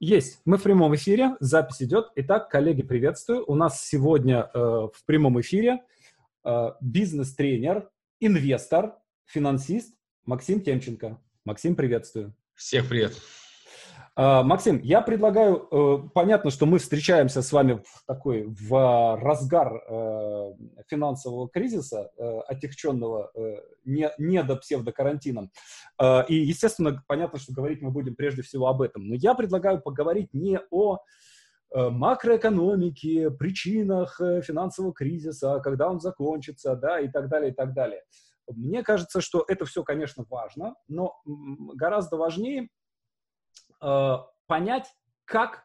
Есть. Мы в прямом эфире. Запись идет. Итак, коллеги, приветствую. У нас сегодня э, в прямом эфире э, бизнес-тренер, инвестор, финансист Максим Темченко. Максим, приветствую. Всех привет. А, Максим, я предлагаю, э, понятно, что мы встречаемся с вами в такой, в разгар э, финансового кризиса, э, отягченного не, не до псевдокарантином. И, естественно, понятно, что говорить мы будем прежде всего об этом. Но я предлагаю поговорить не о макроэкономике, причинах финансового кризиса, когда он закончится, да, и так далее, и так далее. Мне кажется, что это все, конечно, важно, но гораздо важнее понять, как,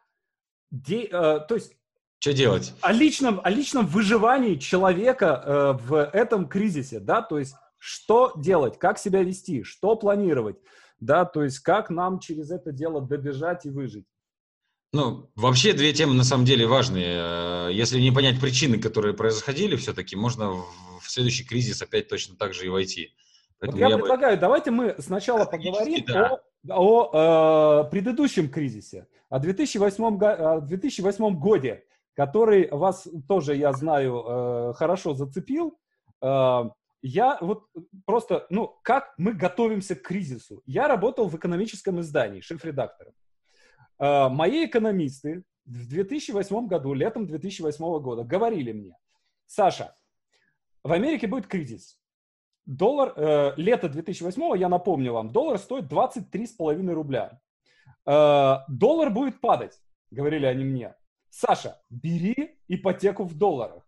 де, э, то есть что делать? О личном, о личном выживании человека э, в этом кризисе, да, то есть что делать, как себя вести, что планировать, да, то есть как нам через это дело добежать и выжить. Ну, вообще две темы на самом деле важные. Э, если не понять причины, которые происходили, все-таки можно в следующий кризис опять точно так же и войти. вот я, я предлагаю, бы... давайте мы сначала поговорим да. о, о э, предыдущем кризисе, о 2008, о 2008 годе, который вас тоже, я знаю, э, хорошо зацепил. Э, я вот просто, ну, как мы готовимся к кризису? Я работал в экономическом издании, шеф-редактором. Э, мои экономисты в 2008 году, летом 2008 года, говорили мне, Саша, в Америке будет кризис. Доллар, э, лето 2008, я напомню вам, доллар стоит 23,5 рубля. Э, доллар будет падать, говорили они мне. Саша, бери ипотеку в долларах.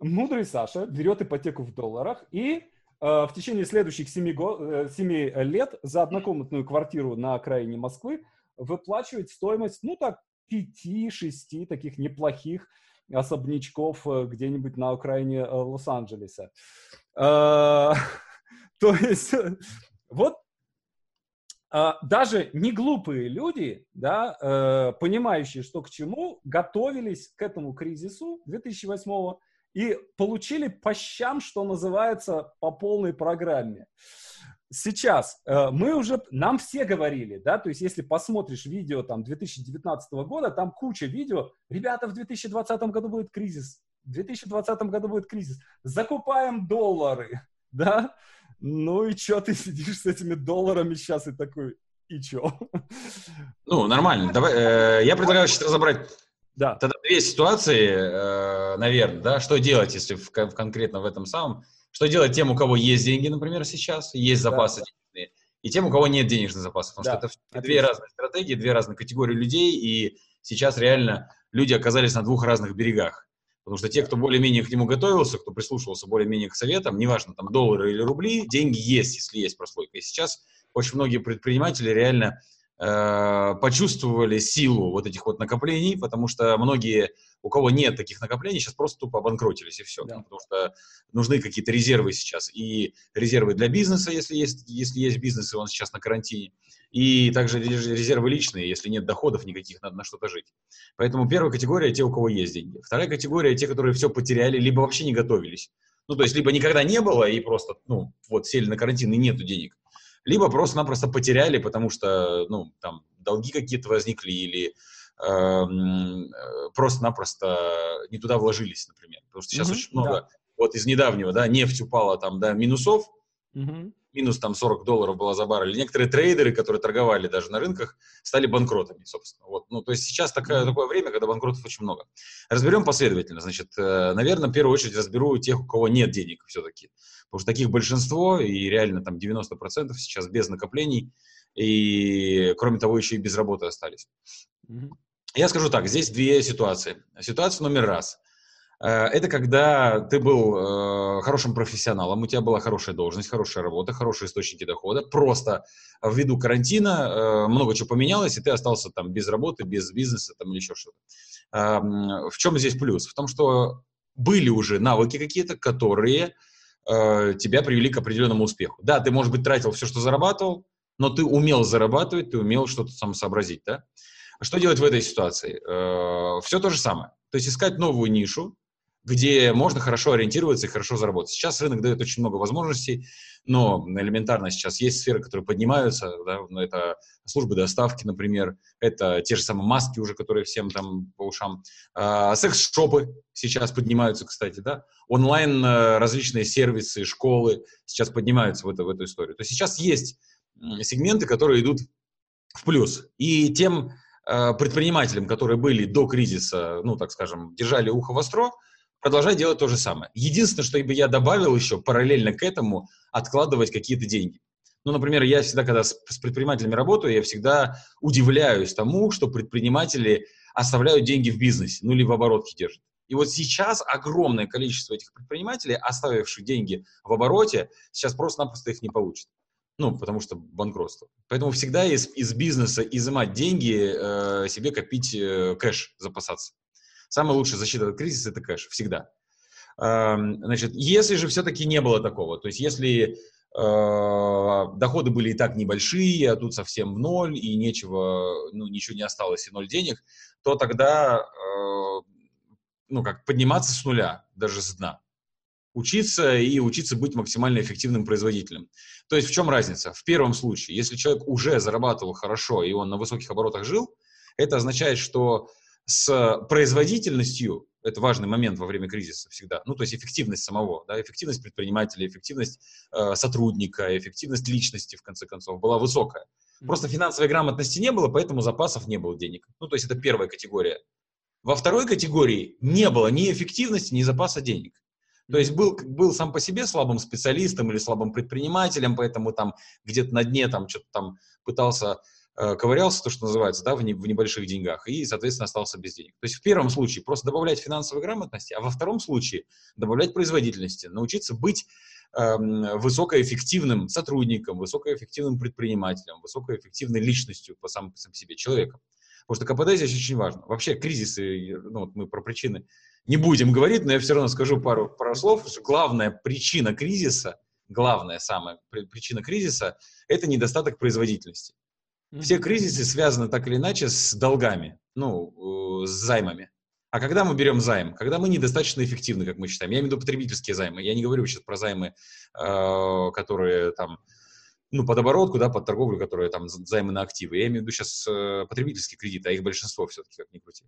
Мудрый Саша берет ипотеку в долларах и э, в течение следующих 7, го, 7 э, лет за однокомнатную квартиру на окраине Москвы выплачивает стоимость, ну так, 5-6 таких неплохих особнячков э, где-нибудь на окраине э, Лос-Анджелеса. Э, то есть вот даже не глупые люди, да, понимающие, что к чему, готовились к этому кризису 2008 и получили по щам, что называется, по полной программе сейчас э, мы уже, нам все говорили, да, то есть если посмотришь видео там 2019 года, там куча видео, ребята, в 2020 году будет кризис, в 2020 году будет кризис, закупаем доллары, да, ну и что ты сидишь с этими долларами сейчас и такой, и чё? Ну, нормально, давай, э, я предлагаю сейчас разобрать да. тогда две ситуации, э, наверное, да, что делать, если в, в, конкретно в этом самом, что делать тем, у кого есть деньги, например, сейчас, есть запасы да. денежные, и тем, у кого нет денежных запасов. Потому да. что это две разные стратегии, две разные категории людей, и сейчас реально люди оказались на двух разных берегах. Потому что те, кто более-менее к нему готовился, кто прислушивался более-менее к советам, неважно, там, доллары или рубли, деньги есть, если есть прослойка. И сейчас очень многие предприниматели реально Э, почувствовали силу вот этих вот накоплений, потому что многие, у кого нет таких накоплений, сейчас просто тупо обанкротились и все, да. потому что нужны какие-то резервы сейчас, и резервы для бизнеса, если есть, если есть бизнес, и он сейчас на карантине, и также резервы личные, если нет доходов никаких, надо на что-то жить. Поэтому первая категория – те, у кого есть деньги. Вторая категория – те, которые все потеряли, либо вообще не готовились. Ну, то есть, либо никогда не было, и просто, ну, вот сели на карантин, и нету денег либо просто-напросто потеряли, потому что, ну, там, долги какие-то возникли или просто-напросто не туда вложились, например. Потому что сейчас mm-hmm, очень много, да. вот из недавнего, да, нефть упала там до минусов, mm-hmm минус там 40 долларов была за баррель. Некоторые трейдеры, которые торговали даже на рынках, стали банкротами, собственно. Вот. Ну, то есть сейчас такое, такое время, когда банкротов очень много. Разберем последовательно. Значит, э, наверное, в первую очередь разберу тех, у кого нет денег все-таки. Потому что таких большинство, и реально там 90% сейчас без накоплений, и кроме того еще и без работы остались. Я скажу так, здесь две ситуации. Ситуация номер раз – Э, это когда ты был э, хорошим профессионалом, у тебя была хорошая должность, хорошая работа, хорошие источники дохода. Просто ввиду карантина э, много чего поменялось, и ты остался там без работы, без бизнеса там, или еще что-то. Э, в чем здесь плюс? В том, что были уже навыки какие-то, которые тебя привели к определенному успеху. Да, ты, может быть, тратил все, что зарабатывал, но ты умел зарабатывать, ты умел что-то сам сообразить, да? Что делать в этой ситуации? Э, все то же самое. То есть искать новую нишу, где можно хорошо ориентироваться и хорошо заработать. Сейчас рынок дает очень много возможностей, но элементарно сейчас есть сферы, которые поднимаются, да, ну, это службы доставки, например, это те же самые маски уже, которые всем там по ушам, а, секс-шопы сейчас поднимаются, кстати, да, онлайн э, различные сервисы, школы сейчас поднимаются в, это, в эту историю. То есть сейчас есть сегменты, которые идут в плюс. И тем предпринимателям, которые были до кризиса, ну, так скажем, держали ухо востро, продолжать делать то же самое. Единственное, что бы я добавил еще параллельно к этому, откладывать какие-то деньги. Ну, например, я всегда, когда с, с предпринимателями работаю, я всегда удивляюсь тому, что предприниматели оставляют деньги в бизнесе, ну, или в оборотке держат. И вот сейчас огромное количество этих предпринимателей, оставивших деньги в обороте, сейчас просто-напросто их не получат. Ну, потому что банкротство. Поэтому всегда из, из бизнеса изымать деньги, э, себе копить э, кэш, запасаться. Самая лучшая защита от кризиса – это кэш, всегда. Значит, если же все-таки не было такого, то есть если э, доходы были и так небольшие, а тут совсем в ноль, и нечего, ну, ничего не осталось, и ноль денег, то тогда, э, ну, как подниматься с нуля, даже с дна. Учиться и учиться быть максимально эффективным производителем. То есть в чем разница? В первом случае, если человек уже зарабатывал хорошо, и он на высоких оборотах жил, это означает, что с производительностью, это важный момент во время кризиса всегда, ну, то есть эффективность самого, да, эффективность предпринимателя, эффективность э, сотрудника, эффективность личности, в конце концов, была высокая. Просто финансовой грамотности не было, поэтому запасов не было денег. Ну, то есть это первая категория. Во второй категории не было ни эффективности, ни запаса денег. То есть был, был сам по себе слабым специалистом или слабым предпринимателем, поэтому там где-то на дне там что-то там пытался Э, ковырялся, то, что называется, да, в, не, в небольших деньгах, и, соответственно, остался без денег. То есть в первом случае просто добавлять финансовой грамотности, а во втором случае добавлять производительности, научиться быть эм, высокоэффективным сотрудником, высокоэффективным предпринимателем, высокоэффективной личностью по сам, по сам себе, человеком. Потому что КПД здесь очень важно. Вообще кризисы, ну вот мы про причины не будем говорить, но я все равно скажу пару, пару слов, что главная причина кризиса, главная самая причина кризиса – это недостаток производительности. Все кризисы связаны так или иначе с долгами, ну, с займами. А когда мы берем займ? Когда мы недостаточно эффективны, как мы считаем. Я имею в виду потребительские займы. Я не говорю сейчас про займы, э, которые там, ну, под оборотку, да, под торговлю, которые там займы на активы. Я имею в виду сейчас э, потребительские кредиты, а их большинство все-таки, как ни крути.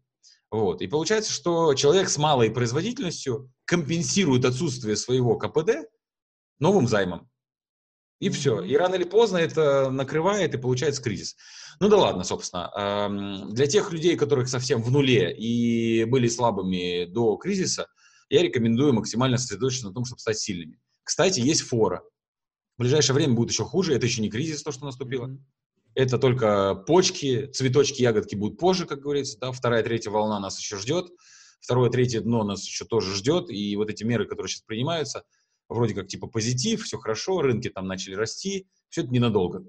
Вот. И получается, что человек с малой производительностью компенсирует отсутствие своего КПД новым займом. И все. И рано или поздно это накрывает, и получается кризис. Ну да ладно, собственно. Для тех людей, которых совсем в нуле и были слабыми до кризиса, я рекомендую максимально сосредоточиться на том, чтобы стать сильными. Кстати, есть фора. В ближайшее время будет еще хуже. Это еще не кризис, то, что наступило. Это только почки, цветочки, ягодки будут позже, как говорится. Да? Вторая, третья волна нас еще ждет. Второе, третье дно нас еще тоже ждет. И вот эти меры, которые сейчас принимаются – вроде как типа позитив, все хорошо, рынки там начали расти, все это ненадолго.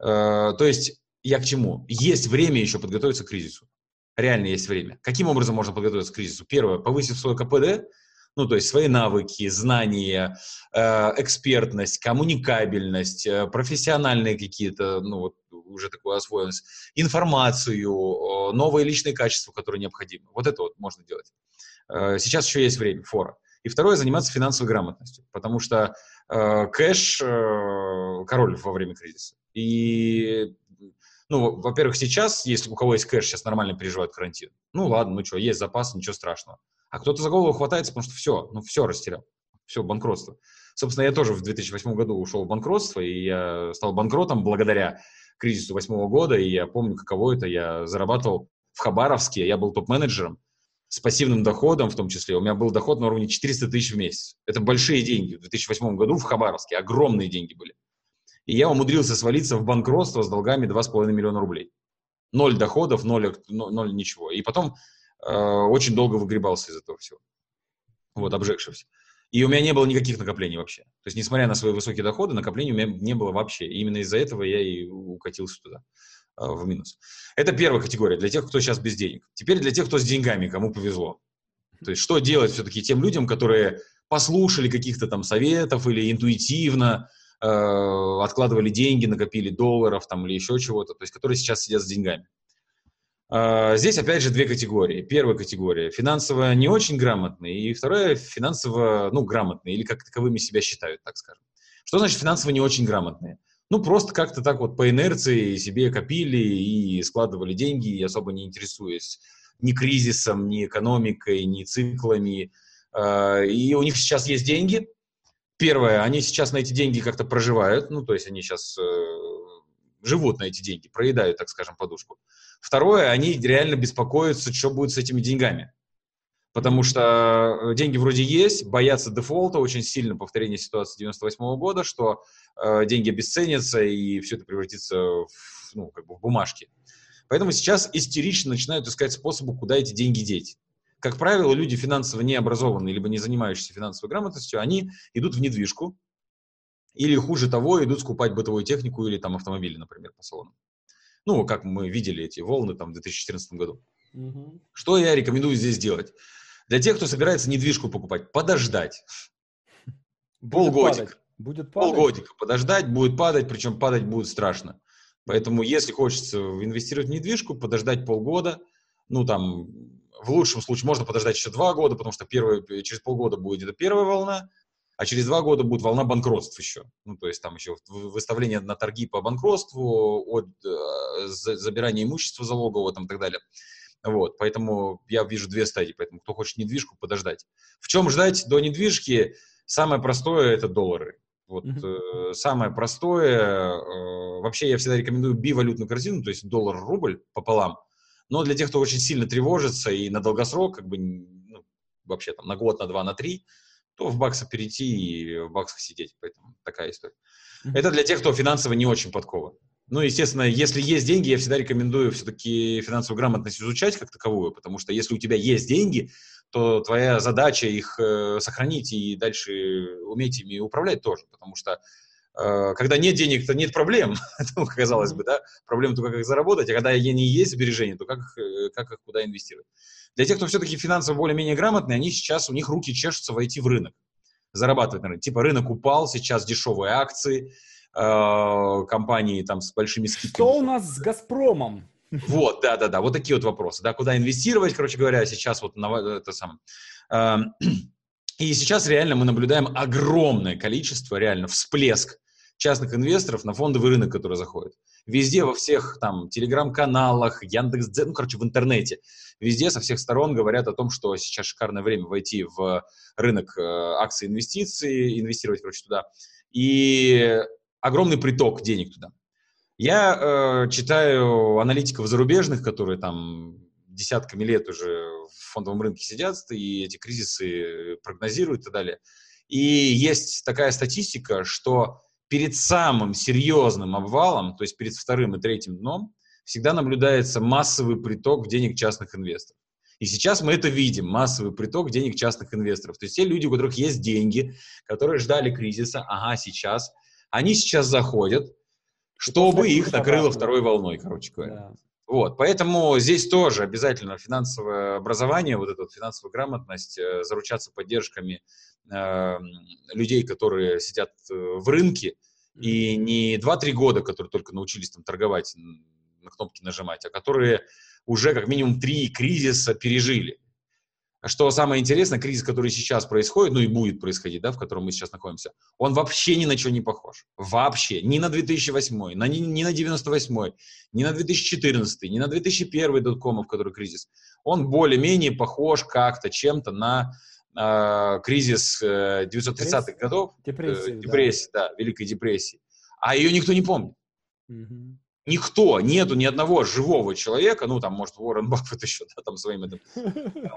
Э, то есть я к чему? Есть время еще подготовиться к кризису. Реально есть время. Каким образом можно подготовиться к кризису? Первое, повысив свой КПД, ну, то есть свои навыки, знания, э, экспертность, коммуникабельность, э, профессиональные какие-то, ну, вот уже такую освоенность, информацию, новые личные качества, которые необходимы. Вот это вот можно делать. Сейчас еще есть время, фора. И второе, заниматься финансовой грамотностью, потому что э, кэш э, король во время кризиса. И, ну, во-первых, сейчас, если у кого есть кэш, сейчас нормально переживают карантин. Ну, ладно, ну что, есть запас, ничего страшного. А кто-то за голову хватается, потому что все, ну, все растерял. Все, банкротство. Собственно, я тоже в 2008 году ушел в банкротство, и я стал банкротом благодаря кризису восьмого года, и я помню, каково это. Я зарабатывал в Хабаровске, я был топ-менеджером, с пассивным доходом в том числе. У меня был доход на уровне 400 тысяч в месяц. Это большие деньги. В 2008 году в Хабаровске огромные деньги были. И я умудрился свалиться в банкротство с долгами 2,5 миллиона рублей. Ноль доходов, ноль, ноль ничего. И потом очень долго выгребался из этого всего. Вот, обжегшись. И у меня не было никаких накоплений вообще. То есть, несмотря на свои высокие доходы, накоплений у меня не было вообще. И именно из-за этого я и укатился туда. А, в минус. Это первая категория для тех, кто сейчас без денег. Теперь для тех, кто с деньгами, кому повезло. То есть что делать все-таки тем людям, которые послушали каких-то там советов или интуитивно э, откладывали деньги, накопили долларов там или еще чего-то, то есть которые сейчас сидят с деньгами. А, здесь, опять же, две категории. Первая категория – финансово не очень грамотные, и вторая – финансово, ну, грамотные, или как таковыми себя считают, так скажем. Что значит финансово не очень грамотные? Ну, просто как-то так вот по инерции себе копили и складывали деньги, особо не интересуясь ни кризисом, ни экономикой, ни циклами. А, и у них сейчас есть деньги. Первое, они сейчас на эти деньги как-то проживают, ну, то есть они сейчас э, живут на эти деньги, проедают, так скажем, подушку. Второе, они реально беспокоятся, что будет с этими деньгами. Потому что э, деньги вроде есть, боятся дефолта, очень сильно повторение ситуации 98 -го года, что э, деньги обесценятся и все это превратится в, ну, как бы в бумажки. Поэтому сейчас истерично начинают искать способы, куда эти деньги деть. Как правило, люди финансово необразованные, либо не занимающиеся финансовой грамотностью, они идут в недвижку, или хуже того, идут скупать бытовую технику или там автомобили, например, по салонам. Ну, как мы видели эти волны там в 2014 году. Угу. Что я рекомендую здесь делать? Для тех, кто собирается недвижку покупать, подождать. Будет Полгодика. Падать. Будет падать. Полгодика подождать, будет падать, причем падать будет страшно. Поэтому, если хочется инвестировать в недвижку, подождать полгода, ну, там, в лучшем случае можно подождать еще два года, потому что первые, через полгода будет где-то первая волна, а через два года будет волна банкротств еще. Ну, то есть там еще выставление на торги по банкротству, от, э, забирание имущества залогового там, и так далее. Вот, поэтому я вижу две стадии, поэтому кто хочет недвижку, подождать. В чем ждать до недвижки? Самое простое – это доллары. Вот mm-hmm. э, самое простое, э, вообще я всегда рекомендую бивалютную корзину, то есть доллар-рубль пополам. Но для тех, кто очень сильно тревожится и на долгосрок, как бы ну, вообще там на год, на два, на три, то в баксах перейти и в баксах сидеть. Поэтому такая история. Mm-hmm. Это для тех, кто финансово не очень подкован. Ну, естественно, если есть деньги, я всегда рекомендую все-таки финансовую грамотность изучать как таковую, потому что если у тебя есть деньги, то твоя задача их э, сохранить и дальше уметь ими управлять тоже, потому что э, когда нет денег, то нет проблем, ну, казалось бы, да, проблема только как заработать, а когда они есть сбережения, то как, э, как их куда инвестировать. Для тех, кто все-таки финансово более-менее грамотный, они сейчас, у них руки чешутся войти в рынок, зарабатывать на рынке. Типа рынок упал, сейчас дешевые акции, э, компании там с большими скидками. Что у нас с «Газпромом»? Вот, да-да-да, вот такие вот вопросы, да, куда инвестировать, короче говоря, сейчас вот на, это самое. Эм, и сейчас реально мы наблюдаем огромное количество, реально всплеск частных инвесторов на фондовый рынок, который заходит. Везде, во всех там телеграм-каналах, Яндекс, ну, короче, в интернете, везде со всех сторон говорят о том, что сейчас шикарное время войти в рынок э, акций инвестиций, инвестировать, короче, туда. И огромный приток денег туда. Я э, читаю аналитиков зарубежных, которые там десятками лет уже в фондовом рынке сидят и эти кризисы прогнозируют и так далее. И есть такая статистика, что перед самым серьезным обвалом, то есть перед вторым и третьим дном, всегда наблюдается массовый приток денег частных инвесторов. И сейчас мы это видим, массовый приток денег частных инвесторов. То есть те люди, у которых есть деньги, которые ждали кризиса, ага, сейчас, они сейчас заходят, чтобы их накрыло второй волной, короче говоря. Да. Вот, поэтому здесь тоже обязательно финансовое образование, вот эта вот финансовая грамотность, э, заручаться поддержками э, людей, которые сидят э, в рынке, и не 2-3 года, которые только научились там торговать, на кнопки нажимать, а которые уже как минимум три кризиса пережили. Что самое интересное, кризис, который сейчас происходит, ну и будет происходить, да, в котором мы сейчас находимся, он вообще ни на что не похож. Вообще. Ни на 2008, на, ни, ни на 98, ни на 2014, ни на 2001 доткомов, который кризис. Он более-менее похож как-то чем-то на э, кризис э, 930-х годов. Депрессии, э, депрессии да. да, Великой депрессии. А ее никто не помнит. Угу. Никто, нету ни одного живого человека, ну, там, может, Уоррен Баффет еще, да, там, своим этим,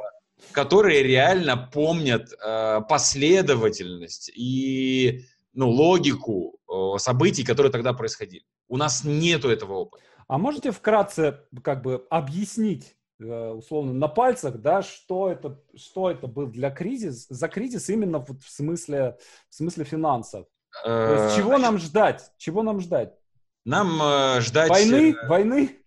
которые реально помнят э, последовательность и ну, логику э, событий, которые тогда происходили. У нас нету этого опыта. А можете вкратце как бы объяснить э, условно на пальцах, да, что это, что это был для кризис, за кризис именно вот в смысле, в смысле финансов? То есть э, чего нам ждать? Чего нам ждать? Нам э, ждать... Войны? Войны?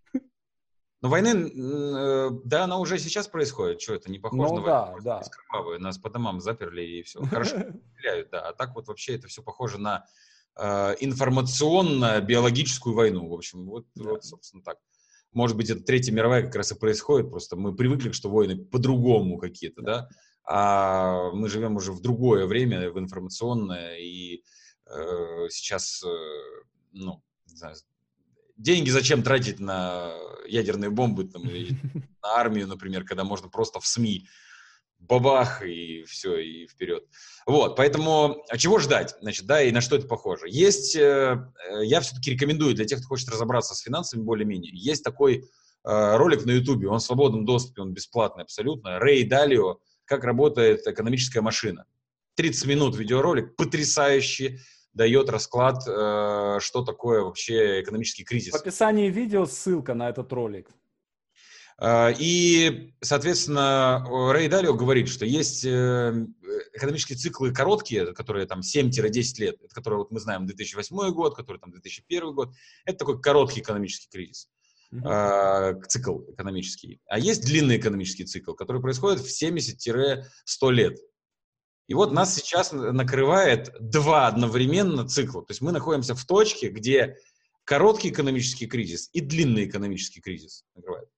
Но войны, э, да, она уже сейчас происходит. Что это не похоже ну, на да, войну? Да. Кровавые. Нас по домам заперли и все. Хорошо стреляют, да. А так вот вообще это все похоже на э, информационно-биологическую войну. В общем, вот, да. вот собственно так. может быть, это Третья мировая как раз и происходит, просто мы привыкли, что войны по-другому какие-то, да, а мы живем уже в другое время, в информационное, и э, сейчас, э, ну, не знаю, деньги зачем тратить на ядерные бомбы там, или на армию, например, когда можно просто в СМИ бабах, и все, и вперед. Вот, поэтому, а чего ждать, значит, да, и на что это похоже? Есть, э, э, я все-таки рекомендую для тех, кто хочет разобраться с финансами более-менее, есть такой э, ролик на Ютубе, он в свободном доступе, он бесплатный абсолютно, Рэй Далио, как работает экономическая машина. 30 минут видеоролик, потрясающий, дает расклад, э, что такое вообще экономический кризис. В описании видео ссылка на этот ролик. А, и, соответственно, Рэй Далио говорит, что есть э, экономические циклы короткие, которые там 7-10 лет, которые вот мы знаем 2008 год, который там 2001 год. Это такой короткий экономический кризис, mm-hmm. цикл экономический. А есть длинный экономический цикл, который происходит в 70-100 лет. И вот нас сейчас накрывает два одновременно цикла. То есть мы находимся в точке, где короткий экономический кризис и длинный экономический кризис накрывает.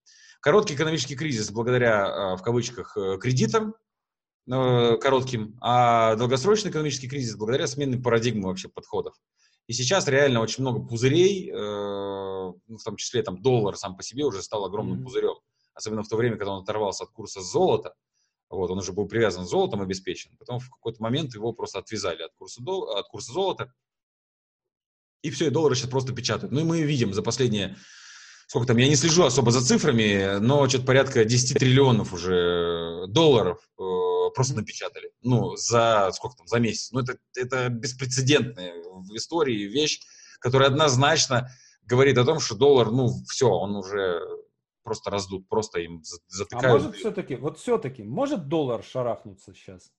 Короткий экономический кризис благодаря, а, в кавычках, э, кредитам э, коротким, а долгосрочный экономический кризис благодаря смене парадигмы вообще подходов. И сейчас реально очень много пузырей, э, ну, в том числе там доллар сам по себе уже стал огромным mm-hmm. пузырем. Особенно в то время, когда он оторвался от курса золота, вот, он уже был привязан золотом обеспечен. Потом в какой-то момент его просто отвязали от курса, дол- от курса золота. И все, и доллары сейчас просто печатают. Ну и мы видим за последние сколько там, я не слежу особо за цифрами, но что-то порядка 10 триллионов уже долларов э, просто напечатали. Ну, за сколько там, за месяц. Ну, это, это беспрецедентная в истории вещь, которая однозначно говорит о том, что доллар, ну, все, он уже просто раздут, просто им затыкают. А может все-таки, вот все-таки, может доллар шарахнуться сейчас?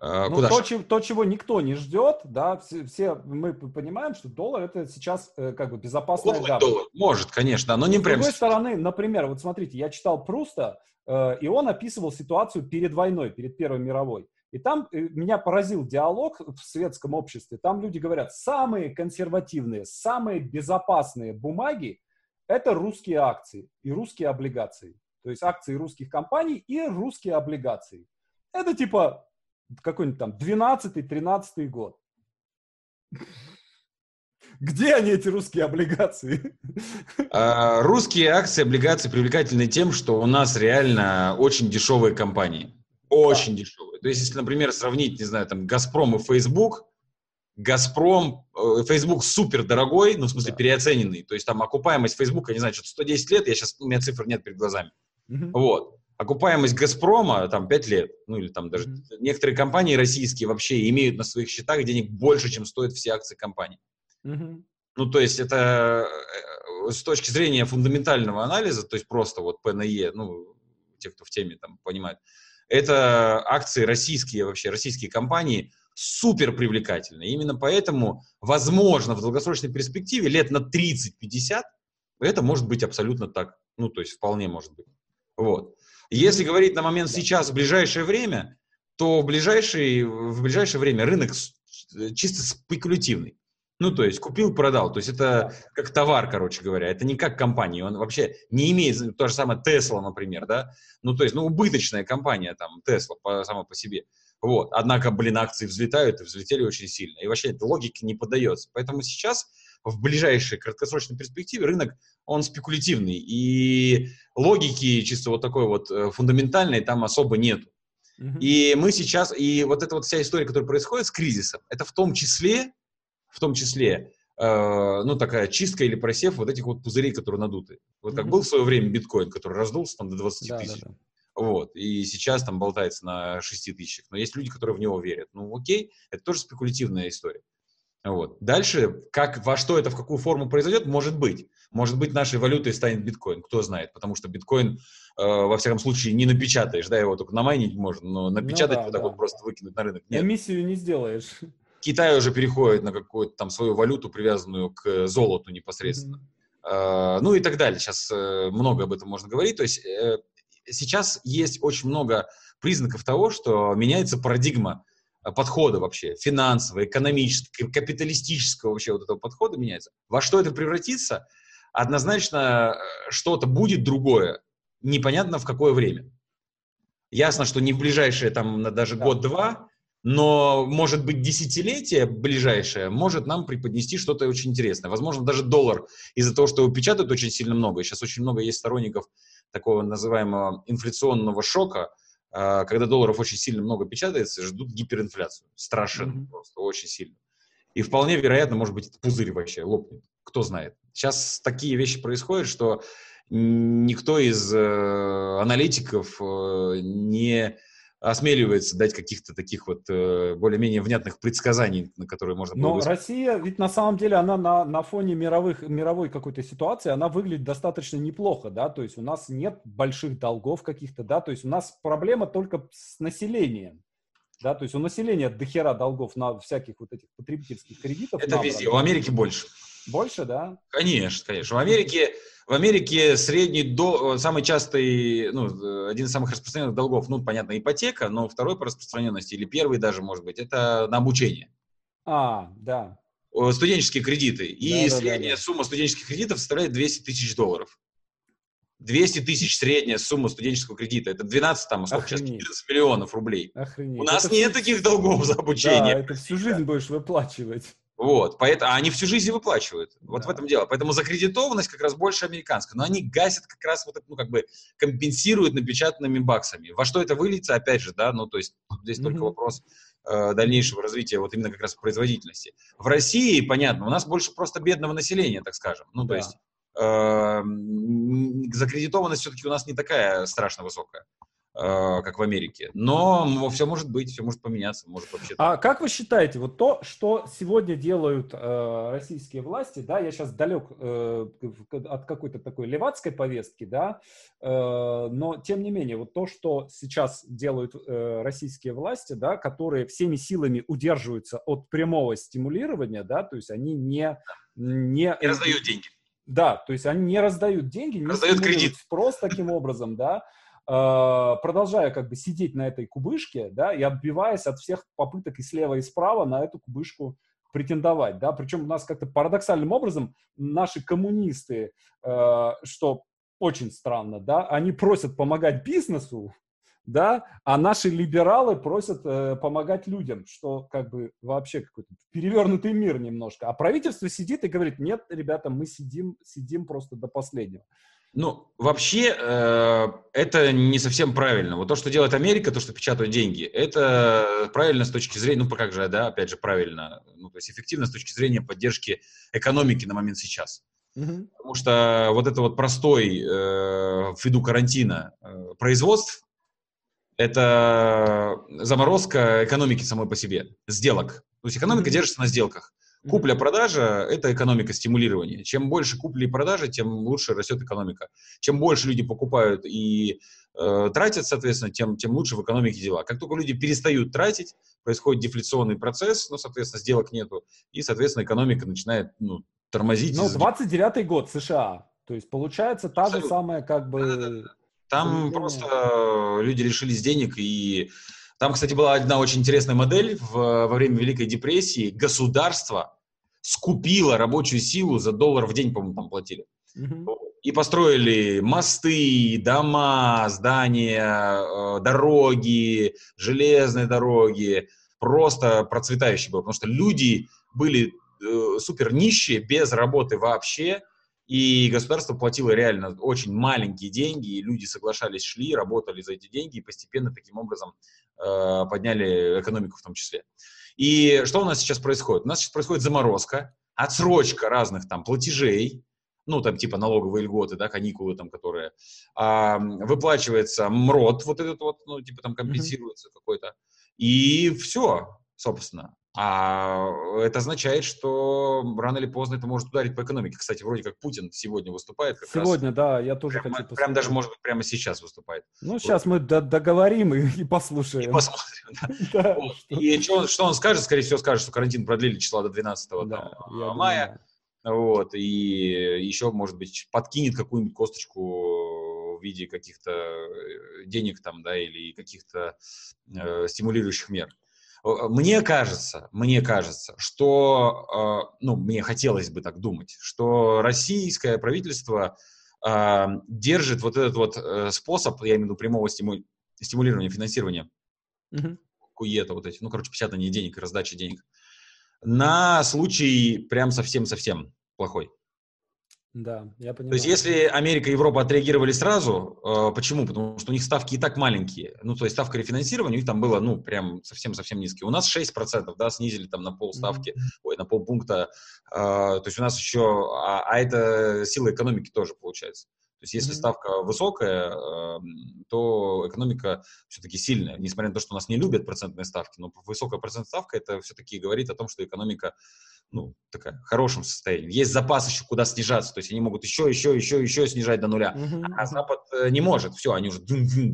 А, ну, то, чем, то, чего никто не ждет, да, все, все мы понимаем, что доллар это сейчас э, как бы безопасная гавань. доллар, может, конечно, но не прям... С другой стороны, например, вот смотрите, я читал Пруста, э, и он описывал ситуацию перед войной, перед Первой мировой. И там э, меня поразил диалог в светском обществе. Там люди говорят, самые консервативные, самые безопасные бумаги – это русские акции и русские облигации. То есть акции русских компаний и русские облигации. Это типа какой-нибудь там 12-13 год. Где они, эти русские облигации? А, русские акции, облигации привлекательны тем, что у нас реально очень дешевые компании. Очень да. дешевые. То есть, если, например, сравнить, не знаю, там, Газпром и Facebook, Газпром, э, Facebook супер дорогой, ну, в смысле, да. переоцененный. То есть, там, окупаемость Facebook, я не знаю, что-то 110 лет, я сейчас, у меня цифр нет перед глазами. Угу. Вот окупаемость «Газпрома» там 5 лет, ну или там даже mm-hmm. некоторые компании российские вообще имеют на своих счетах денег больше, чем стоят все акции компании. Mm-hmm. Ну, то есть это э, с точки зрения фундаментального анализа, то есть просто вот ПНЕ, ну, те, кто в теме там понимает, это акции российские вообще, российские компании супер привлекательные. Именно поэтому, возможно, в долгосрочной перспективе лет на 30-50 это может быть абсолютно так. Ну, то есть вполне может быть. Вот. Если говорить на момент сейчас, в ближайшее время, то в ближайшее, в ближайшее время рынок чисто спекулятивный. Ну, то есть купил, продал. То есть это как товар, короче говоря. Это не как компания. Он вообще не имеет, то же самое Tesla, например, да. Ну, то есть, ну, убыточная компания там, Tesla по, сама по себе. Вот. Однако, блин, акции взлетают и взлетели очень сильно. И вообще эта логика не поддается. Поэтому сейчас в ближайшей краткосрочной перспективе рынок, он спекулятивный, и логики чисто вот такой вот э, фундаментальной там особо нету. Mm-hmm. И мы сейчас, и вот эта вот вся история, которая происходит с кризисом, это в том числе, в том числе, э, ну, такая чистка или просев вот этих вот пузырей, которые надуты. Вот как mm-hmm. был в свое время биткоин, который раздулся там до 20 да, тысяч. Да, да. Вот, и сейчас там болтается на 6 тысячах. Но есть люди, которые в него верят. Ну, окей, это тоже спекулятивная история. Вот. Дальше, как, во что это, в какую форму произойдет, может быть. Может быть, нашей валютой станет биткоин, кто знает, потому что биткоин, э, во всяком случае, не напечатаешь, да, его только намайнить можно, но напечатать ну, да, вот так да. вот просто выкинуть на рынок нет. Эмиссию не сделаешь. Китай уже переходит на какую-то там свою валюту, привязанную к золоту непосредственно. Mm-hmm. Э, ну и так далее. Сейчас э, много об этом можно говорить. То есть э, сейчас есть очень много признаков того, что меняется парадигма Э, подхода вообще, финансового, экономического, капиталистического вообще вот этого подхода меняется. Во что это превратится? однозначно э, что-то будет другое, непонятно в какое время. Ясно, что не в ближайшие там даже да. год-два, но, может быть, десятилетие ближайшее может нам преподнести что-то очень интересное. Возможно, даже доллар из-за того, что его печатают очень сильно много, сейчас очень много есть сторонников такого называемого инфляционного шока, а, когда долларов очень сильно много печатается, ждут гиперинфляцию. Страшно, mm-hmm. просто очень сильно. И вполне вероятно, может быть, пузырь вообще лопнет. Кто знает. Сейчас такие вещи происходят, что никто из э, аналитиков э, не осмеливается дать каких-то таких вот э, более-менее внятных предсказаний, на которые можно было... Но высказать. Россия, ведь на самом деле она на, на фоне мировых, мировой какой-то ситуации, она выглядит достаточно неплохо, да, то есть у нас нет больших долгов каких-то, да, то есть у нас проблема только с населением. Да, то есть у населения дохера долгов на всяких вот этих потребительских кредитов. Это набрано. везде, в Америке больше. Больше, да? Конечно, конечно. В Америке в Америке средний до, самый частый, ну, один из самых распространенных долгов, ну, понятно, ипотека, но второй по распространенности, или первый даже, может быть, это на обучение. А, да. Студенческие кредиты. И да, средняя да, да. сумма студенческих кредитов составляет 200 тысяч долларов. 200 тысяч средняя сумма студенческого кредита. Это 12, там, сколько Охренеть. сейчас, 14 миллионов рублей. Охренеть. У нас это нет всю... таких долгов за обучение. Да, это всю жизнь будешь выплачивать. Вот, поэтому, а они всю жизнь выплачивают. Вот да. в этом дело. Поэтому закредитованность как раз больше американская. Но они гасят как раз вот, ну, как бы компенсируют напечатанными баксами. Во что это выльется, опять же, да, ну, то есть здесь mm-hmm. только вопрос э, дальнейшего развития вот именно как раз производительности. В России, понятно, у нас больше просто бедного населения, так скажем. Ну, то есть э, закредитованность все-таки у нас не такая страшно высокая. Э, как в Америке. Но все может быть, все может поменяться, может вообще. А как вы считаете, вот то, что сегодня делают э, российские власти, да, я сейчас далек э, от какой-то такой левацкой повестки, да, э, но тем не менее, вот то, что сейчас делают э, российские власти, да, которые всеми силами удерживаются от прямого стимулирования, да, то есть они не не, не раздают деньги. Да, то есть они не раздают деньги, не раздают кредит. спрос таким образом, да, продолжая как бы сидеть на этой кубышке, да, и отбиваясь от всех попыток и слева, и справа на эту кубышку претендовать, да, причем у нас как-то парадоксальным образом наши коммунисты, э, что очень странно, да, они просят помогать бизнесу, да, а наши либералы просят э, помогать людям, что как бы вообще какой-то перевернутый мир немножко. А правительство сидит и говорит, нет, ребята, мы сидим, сидим просто до последнего. Ну, вообще, э, это не совсем правильно. Вот то, что делает Америка, то, что печатают деньги, это правильно с точки зрения, ну, как же, да, опять же, правильно, ну, то есть эффективно с точки зрения поддержки экономики на момент сейчас. Угу. Потому что вот это вот простой, э, ввиду карантина, э, производств, это заморозка экономики самой по себе, сделок. То есть экономика mm держится на сделках. Купля-продажа – это экономика стимулирования. Чем больше купли и продажи, тем лучше растет экономика. Чем больше люди покупают и э, тратят, соответственно, тем, тем лучше в экономике дела. Как только люди перестают тратить, происходит дефляционный процесс, ну, соответственно, сделок нету, и, соответственно, экономика начинает ну, тормозить. Ну, 29-й год США. То есть, получается, та Абсолютно. же самая, как бы... Там просто люди лишились денег и там, кстати, была одна очень интересная модель в, во время Великой депрессии. Государство скупило рабочую силу за доллар в день, по-моему, там платили. Mm-hmm. И построили мосты, дома, здания, э, дороги, железные дороги. Просто процветающий был, потому что люди были э, супер нищие, без работы вообще. И государство платило реально очень маленькие деньги, и люди соглашались, шли, работали за эти деньги, и постепенно таким образом э, подняли экономику в том числе. И что у нас сейчас происходит? У нас сейчас происходит заморозка, отсрочка разных там платежей, ну, там, типа налоговые льготы, да, каникулы там, которые, а, выплачивается МРОД, вот этот вот, ну, типа там компенсируется mm-hmm. какой-то, и все, собственно. А это означает, что рано или поздно это может ударить по экономике. Кстати, вроде как Путин сегодня выступает. Как сегодня, раз. да, я тоже прямо, хочу Прям даже, может быть, прямо сейчас выступает. Ну, вот. сейчас мы договорим и, и послушаем. И посмотрим, да. И что он скажет? Скорее всего, скажет, что карантин продлили числа до 12 мая. Вот, и еще, может быть, подкинет какую-нибудь косточку в виде каких-то э, денег там, да, или каких-то э, стимулирующих мер. Мне кажется, мне кажется, что, э, ну, мне хотелось бы так думать, что российское правительство э, держит вот этот вот э, способ, я имею в виду прямого стиму, стимулирования финансирования, mm-hmm. куета вот эти, ну, короче, печатание денег и раздачи денег, на случай прям совсем-совсем плохой. Да, я понимаю. То есть, если Америка и Европа отреагировали сразу, э, почему? Потому что у них ставки и так маленькие. Ну, то есть, ставка рефинансирования у них там было, ну, прям совсем-совсем низкие. У нас 6%, да, снизили там на полставки, mm-hmm. ой, на полпункта. Э, то есть, у нас еще, а, а это сила экономики тоже получается. То есть, если mm-hmm. ставка высокая, э, то экономика все-таки сильная. Несмотря на то, что у нас не любят процентные ставки, но высокая процентная ставка, это все-таки говорит о том, что экономика ну, такая, в хорошем состоянии. Есть запас еще куда снижаться, то есть они могут еще, еще, еще, еще снижать до нуля. Uh-huh. А Запад э, не может, все, они уже,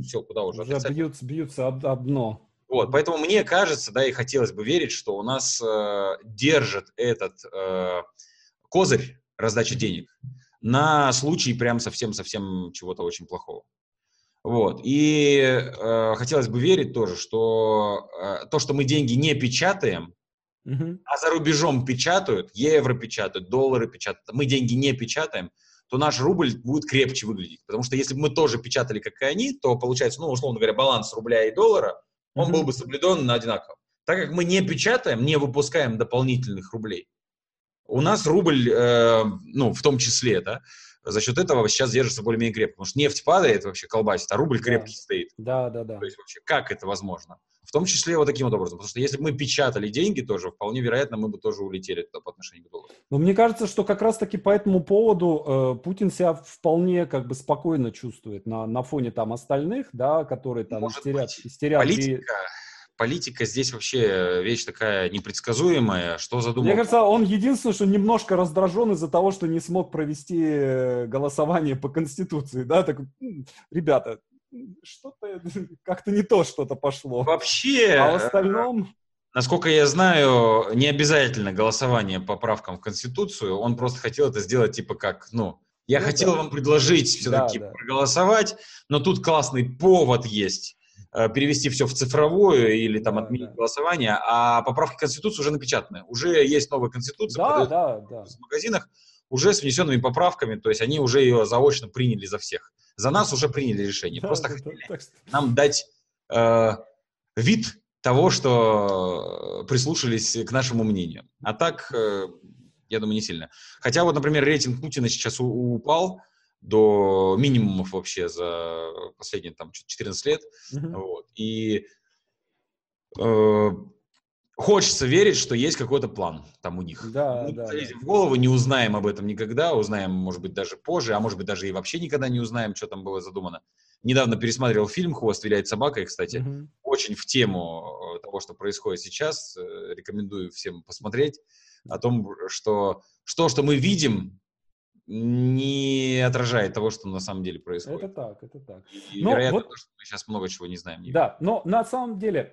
все, куда уже. Уже бьются, бьются об, об дно. Вот, поэтому мне кажется, да, и хотелось бы верить, что у нас э, держит этот э, козырь раздачи денег на случай прям совсем-совсем чего-то очень плохого. Вот. И э, хотелось бы верить тоже, что э, то, что мы деньги не печатаем, uh-huh. а за рубежом печатают, евро печатают, доллары печатают, мы деньги не печатаем, то наш рубль будет крепче выглядеть. Потому что если бы мы тоже печатали, как и они, то получается, ну, условно говоря, баланс рубля и доллара, он uh-huh. был бы соблюден на одинаково. Так как мы не печатаем, не выпускаем дополнительных рублей, у нас рубль, э, ну, в том числе, да, за счет этого сейчас держится более-менее крепко. Потому что нефть падает, вообще колбасит, а рубль крепкий да. стоит. Да, да, да. То есть вообще как это возможно? В том числе вот таким вот образом. Потому что если бы мы печатали деньги тоже, вполне вероятно, мы бы тоже улетели туда по отношению к доллару. Но мне кажется, что как раз-таки по этому поводу э, Путин себя вполне как бы спокойно чувствует на, на фоне там остальных, да, которые там Может истерят. Быть. истерят Политика, политика здесь вообще вещь такая непредсказуемая. Что задумал? Мне кажется, он единственное, что немножко раздражен из-за того, что не смог провести э, голосование по Конституции. Да, так, ребята, что-то как-то не то что-то пошло. Вообще, а в остальном... Насколько я знаю, не обязательно голосование по правкам в Конституцию. Он просто хотел это сделать типа как, ну, я ну, хотел да. вам предложить все-таки да, да. проголосовать, но тут классный повод есть Э, перевести все в цифровую или там отменить да. голосование, а поправки Конституции уже напечатаны. Уже есть новая Конституция да, да, да. в магазинах, уже с внесенными поправками, то есть они уже ее заочно приняли за всех. За нас уже приняли решение. Да, Просто да, хотели да, нам дать э, вид того, что прислушались к нашему мнению. А так, э, я думаю, не сильно. Хотя вот, например, рейтинг Путина сейчас упал, до минимумов вообще за последние там 14 лет. Mm-hmm. Вот. И э, хочется верить, что есть какой-то план там у них. Да, Мы да, залезем да. в голову, не узнаем об этом никогда, узнаем, может быть, даже позже, а может быть, даже и вообще никогда не узнаем, что там было задумано. Недавно пересматривал фильм «Хвост виляет собакой», кстати, mm-hmm. очень в тему э, того, что происходит сейчас. Э, рекомендую всем посмотреть о том, что что, что мы видим, не отражает того, что на самом деле происходит. Это так, это так. И, но вероятно, вот, то, что мы сейчас много чего не знаем. Не да, но на самом деле,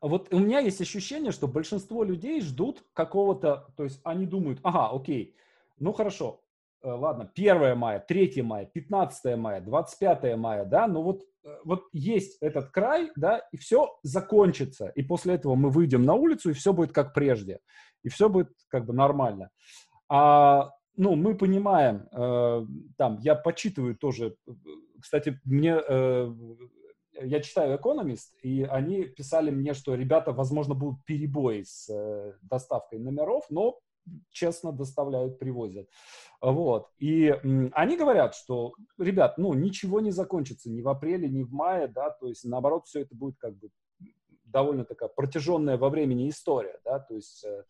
вот у меня есть ощущение, что большинство людей ждут какого-то, то есть они думают, ага, окей, ну хорошо, э, ладно, 1 мая, 3 мая, 15 мая, 25 мая, да, но вот, э, вот есть этот край, да, и все закончится, и после этого мы выйдем на улицу, и все будет как прежде, и все будет как бы нормально. А ну, мы понимаем, э, там, я почитываю тоже, кстати, мне, э, я читаю «Экономист», и они писали мне, что ребята, возможно, будут перебои с э, доставкой номеров, но честно доставляют, привозят. Вот. И м, они говорят, что, ребят, ну, ничего не закончится ни в апреле, ни в мае, да, то есть, наоборот, все это будет как бы довольно такая протяженная во времени история, да, то есть... Э,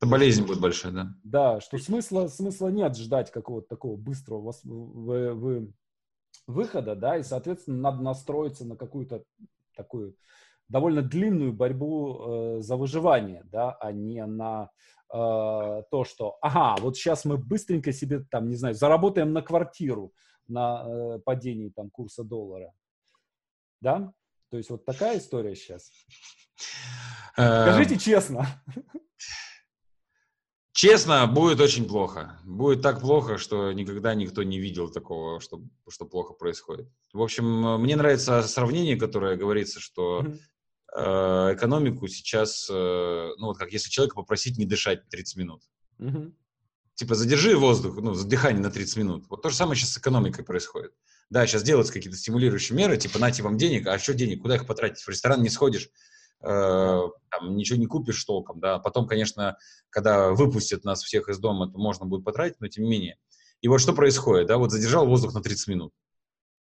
это болезнь будет большая, да? Да, что смысла, смысла нет ждать какого-то такого быстрого в, в, выхода, да, и, соответственно, надо настроиться на какую-то такую довольно длинную борьбу э, за выживание, да, а не на э, то, что, ага, вот сейчас мы быстренько себе, там, не знаю, заработаем на квартиру на э, падении там курса доллара, да? То есть вот такая история сейчас. Э, Скажите честно. Честно, будет очень плохо. Будет так плохо, что никогда никто не видел такого, что, что плохо происходит. В общем, мне нравится сравнение, которое говорится, что э, экономику сейчас, э, ну вот как если человека попросить не дышать 30 минут. Угу. Типа задержи воздух, ну, дыхание на 30 минут. Вот то же самое сейчас с экономикой происходит. Да, сейчас делаются какие-то стимулирующие меры, типа нате вам денег, а что денег, куда их потратить? В ресторан не сходишь, э, там, ничего не купишь толком, да. Потом, конечно, когда выпустят нас всех из дома, то можно будет потратить, но тем не менее. И вот что происходит, да, вот задержал воздух на 30 минут.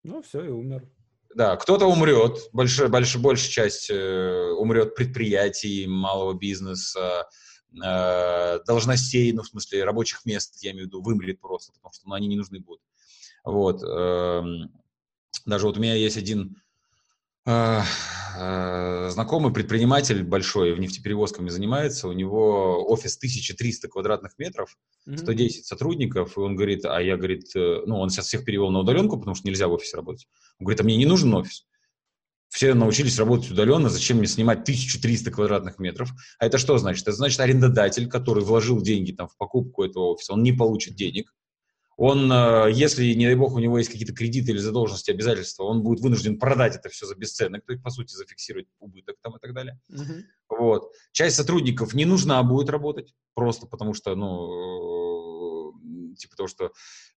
Ну, все, и умер. Да, кто-то умрет, большая, большая, большая часть э, умрет предприятий, малого бизнеса, э, должностей, ну, в смысле, рабочих мест, я имею в виду, вымрет просто, потому что ну, они не нужны будут. Вот. Э, даже вот у меня есть один э, э, знакомый предприниматель большой, в нефтеперевозками занимается, у него офис 1300 квадратных метров, 110 сотрудников, и он говорит, а я, говорит, э, ну, он сейчас всех перевел на удаленку, потому что нельзя в офисе работать. Он говорит, а мне не нужен офис все научились работать удаленно, зачем мне снимать 1300 квадратных метров? А это что значит? Это значит, арендодатель, который вложил деньги там, в покупку этого офиса, он не получит денег. Он, э, если, не дай бог, у него есть какие-то кредиты или задолженности, обязательства, он будет вынужден продать это все за бесценок, то есть, по сути, зафиксировать убыток там и так далее. Uh-huh. Вот. Часть сотрудников не нужна будет работать, просто потому что, ну, э, типа того, что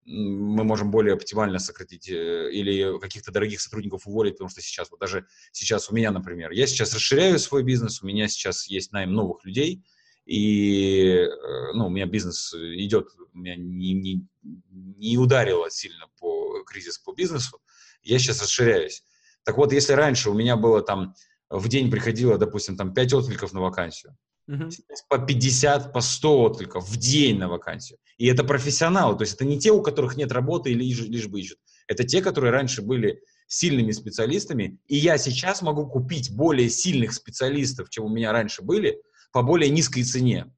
мы можем более оптимально сократить э, или каких-то дорогих сотрудников уволить, потому что сейчас, вот даже сейчас у меня, например, я сейчас расширяю свой бизнес, у меня сейчас есть найм новых людей, и э, ну, у меня бизнес идет, у меня не, не, не ударило сильно по кризис по бизнесу, я сейчас расширяюсь. Так вот, если раньше у меня было там в день приходило, допустим, там 5 откликов на вакансию, Uh-huh. По 50, по 100 откликов в день на вакансию. И это профессионалы, то есть это не те, у которых нет работы или лишь, лишь бы ищут. Это те, которые раньше были сильными специалистами, и я сейчас могу купить более сильных специалистов, чем у меня раньше были, по более низкой цене.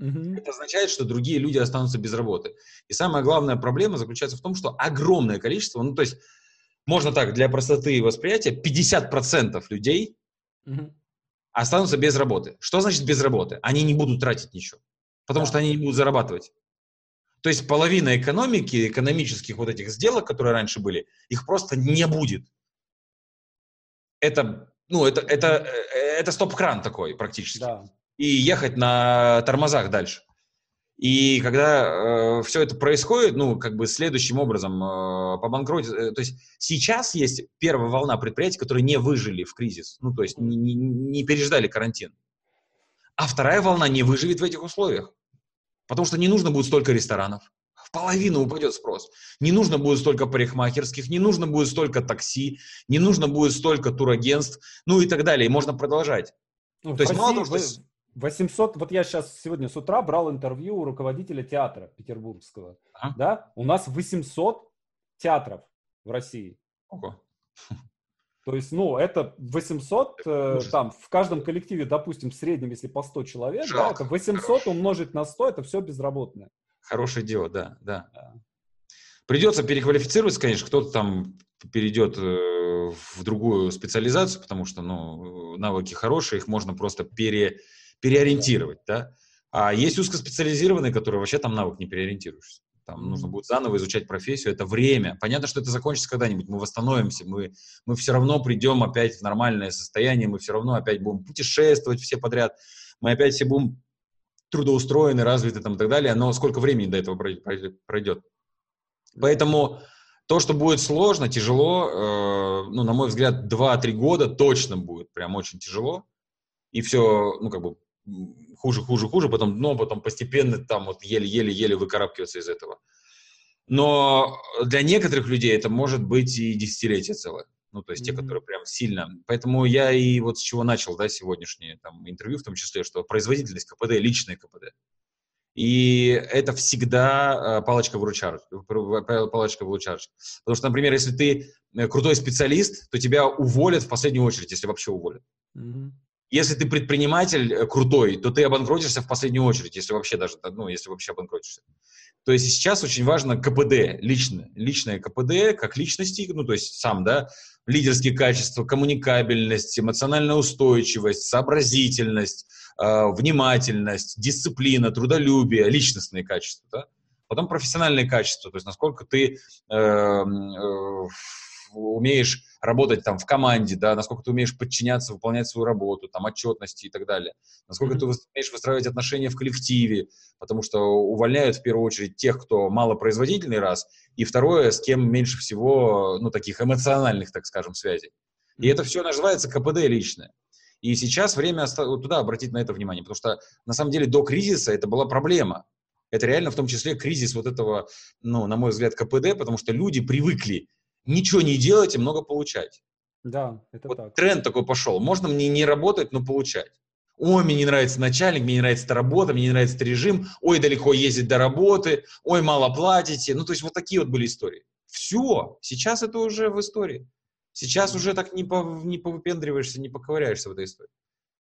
Uh-huh. Это означает, что другие люди останутся без работы. И самая главная проблема заключается в том, что огромное количество, ну то есть можно так, для простоты восприятия, 50% людей uh-huh останутся без работы. Что значит без работы? Они не будут тратить ничего, потому да. что они не будут зарабатывать. То есть половина экономики, экономических вот этих сделок, которые раньше были, их просто не будет. Это, ну, это, это, э, это стоп-кран такой практически. Да. И ехать на тормозах дальше. И когда э, все это происходит, ну, как бы следующим образом э, по банкроте, э, то есть сейчас есть первая волна предприятий, которые не выжили в кризис, ну, то есть не, не, не переждали карантин. А вторая волна не выживет в этих условиях, потому что не нужно будет столько ресторанов, в половину упадет спрос. Не нужно будет столько парикмахерских, не нужно будет столько такси, не нужно будет столько турагентств, ну и так далее. И можно продолжать. Ну, то есть России мало того, что... 800, вот я сейчас сегодня с утра брал интервью у руководителя театра петербургского, а? да, у нас 800 театров в России. Ого. То есть, ну, это 800, э, там, в каждом коллективе, допустим, в среднем, если по 100 человек, да, это 800 Хорошо. умножить на 100, это все безработное. Хорошее дело, да, да. да. Придется переквалифицироваться, конечно, кто-то там перейдет э, в другую специализацию, потому что, ну, навыки хорошие, их можно просто пере переориентировать, да. А есть узкоспециализированные, которые вообще там навык не переориентируешься. Там нужно будет заново изучать профессию, это время. Понятно, что это закончится когда-нибудь, мы восстановимся, мы, мы все равно придем опять в нормальное состояние, мы все равно опять будем путешествовать все подряд, мы опять все будем трудоустроены, развиты там и так далее, но сколько времени до этого пройдет? Поэтому то, что будет сложно, тяжело, э, ну, на мой взгляд, 2-3 года точно будет прям очень тяжело, и все, ну, как бы хуже, хуже, хуже, потом дно, потом постепенно там вот еле-еле-еле выкарабкиваться из этого. Но для некоторых людей это может быть и десятилетие целое. Ну, то есть mm-hmm. те, которые прям сильно. Поэтому я и вот с чего начал, да, сегодняшнее там интервью в том числе, что производительность КПД, личное КПД. И это всегда э, палочка-выручалочка. Палочка-выручалочка. Потому что, например, если ты э, крутой специалист, то тебя уволят в последнюю очередь, если вообще уволят. Mm-hmm. Если ты предприниматель э, крутой, то ты обанкротишься в последнюю очередь, если вообще даже, ну, если вообще обанкротишься. То есть сейчас очень важно КПД, личное, личное КПД, как личности, ну, то есть сам, да, лидерские качества, коммуникабельность, эмоциональная устойчивость, сообразительность, э, внимательность, дисциплина, трудолюбие, личностные качества, да. Потом профессиональные качества, то есть насколько ты э, э, умеешь работать там в команде, да, насколько ты умеешь подчиняться, выполнять свою работу, там, отчетности и так далее, насколько mm-hmm. ты умеешь выстраивать отношения в коллективе, потому что увольняют в первую очередь тех, кто малопроизводительный раз, и второе, с кем меньше всего, ну, таких эмоциональных, так скажем, связей. И это все называется КПД личное. И сейчас время туда обратить на это внимание, потому что на самом деле до кризиса это была проблема. Это реально в том числе кризис вот этого, ну, на мой взгляд, КПД, потому что люди привыкли ничего не делать и много получать. Да, это вот так. Тренд такой пошел. Можно мне не работать, но получать. Ой, мне не нравится начальник, мне не нравится эта работа, мне не нравится этот режим, ой, далеко ездить до работы, ой, мало платите. Ну, то есть вот такие вот были истории. Все, сейчас это уже в истории. Сейчас уже так не, по, не повыпендриваешься, не поковыряешься в этой истории.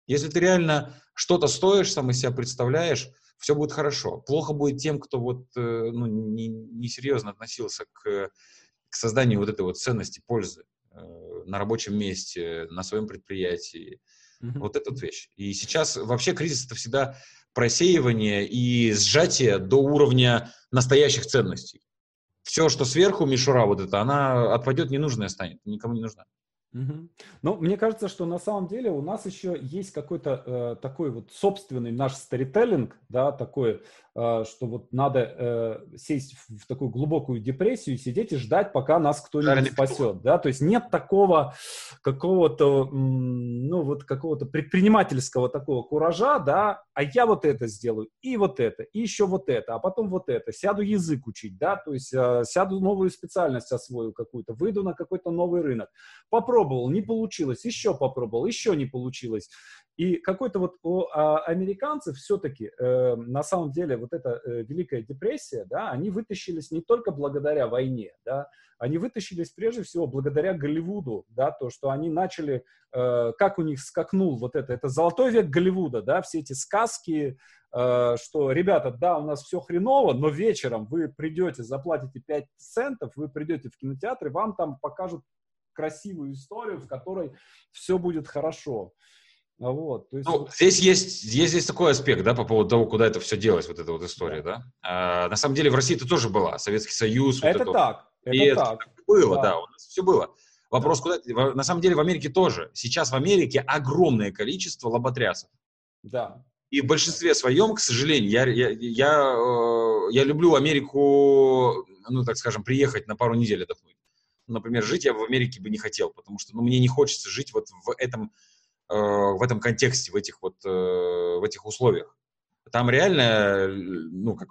Если ты реально что-то стоишь, сам из себя представляешь, все будет хорошо. Плохо будет тем, кто вот, э, ну, не, несерьезно относился к, к созданию вот этой вот ценности, пользы э, на рабочем месте, на своем предприятии. Mm-hmm. Вот эта вот вещь. И сейчас вообще кризис это всегда просеивание и сжатие до уровня настоящих ценностей все, что сверху мишура вот эта, она отпадет ненужная станет, никому не нужна. Угу. Ну, мне кажется, что на самом деле у нас еще есть какой-то э, такой вот собственный наш старителлинг, да, такой, что вот надо э, сесть в, такую глубокую депрессию, сидеть и ждать, пока нас кто-нибудь спасет, да, то есть нет такого какого-то, ну, вот какого-то предпринимательского такого куража, да, а я вот это сделаю, и вот это, и еще вот это, а потом вот это, сяду язык учить, да, то есть э, сяду новую специальность освою какую-то, выйду на какой-то новый рынок, попробовал, не получилось, еще попробовал, еще не получилось. И какой-то вот у а, американцев все-таки э, на самом деле вот эта э, Великая депрессия, да, они вытащились не только благодаря войне, да, они вытащились прежде всего благодаря Голливуду, да, то, что они начали, э, как у них скакнул вот это, это золотой век Голливуда, да, все эти сказки, э, что, ребята, да, у нас все хреново, но вечером вы придете, заплатите 5 центов, вы придете в кинотеатр, и вам там покажут красивую историю, в которой все будет хорошо. Вот, то есть... Ну, здесь есть, есть здесь такой аспект, да, по поводу того, куда это все делось, вот эта вот история, да. да? А, на самом деле в России это тоже была, Советский Союз. Вот это, так, это и так. Это было, да. да, у нас все было. Вопрос, да. куда... На самом деле в Америке тоже. Сейчас в Америке огромное количество лоботрясов. Да. И в большинстве своем, к сожалению, я, я, я, э, я люблю Америку, ну, так скажем, приехать на пару недель отдохнуть например, жить я в Америке бы не хотел, потому что ну, мне не хочется жить вот в этом, в этом контексте, в этих вот, э, в этих условиях. Там реально, ну, как,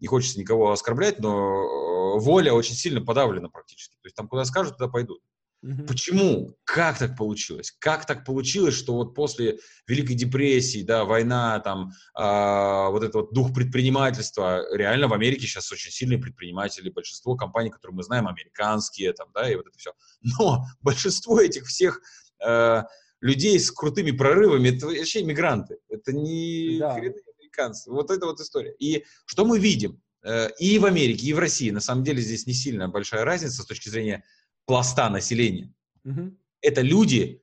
не хочется никого оскорблять, но э, воля очень сильно подавлена практически. То есть там куда скажут, туда пойдут. Угу. Почему? Как так получилось? Как так получилось, что вот после Великой депрессии, да, война, там, э, вот этот вот дух предпринимательства, реально в Америке сейчас очень сильные предприниматели, большинство компаний, которые мы знаем, американские, там, да, и вот это все. Но большинство этих всех э, людей с крутыми прорывами, это вообще иммигранты, это не да. американцы. Вот это вот история. И что мы видим? Э, и в Америке, и в России, на самом деле, здесь не сильно большая разница с точки зрения пласта населения. Угу. Это люди,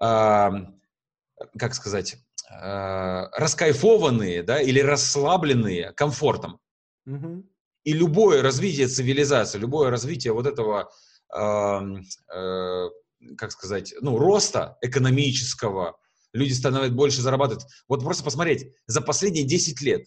э, как сказать, э, раскайфованные, да, или расслабленные комфортом. Угу. И любое развитие цивилизации, любое развитие вот этого, э, э, как сказать, ну, роста экономического, люди становятся больше зарабатывать. Вот просто посмотреть, за последние 10 лет,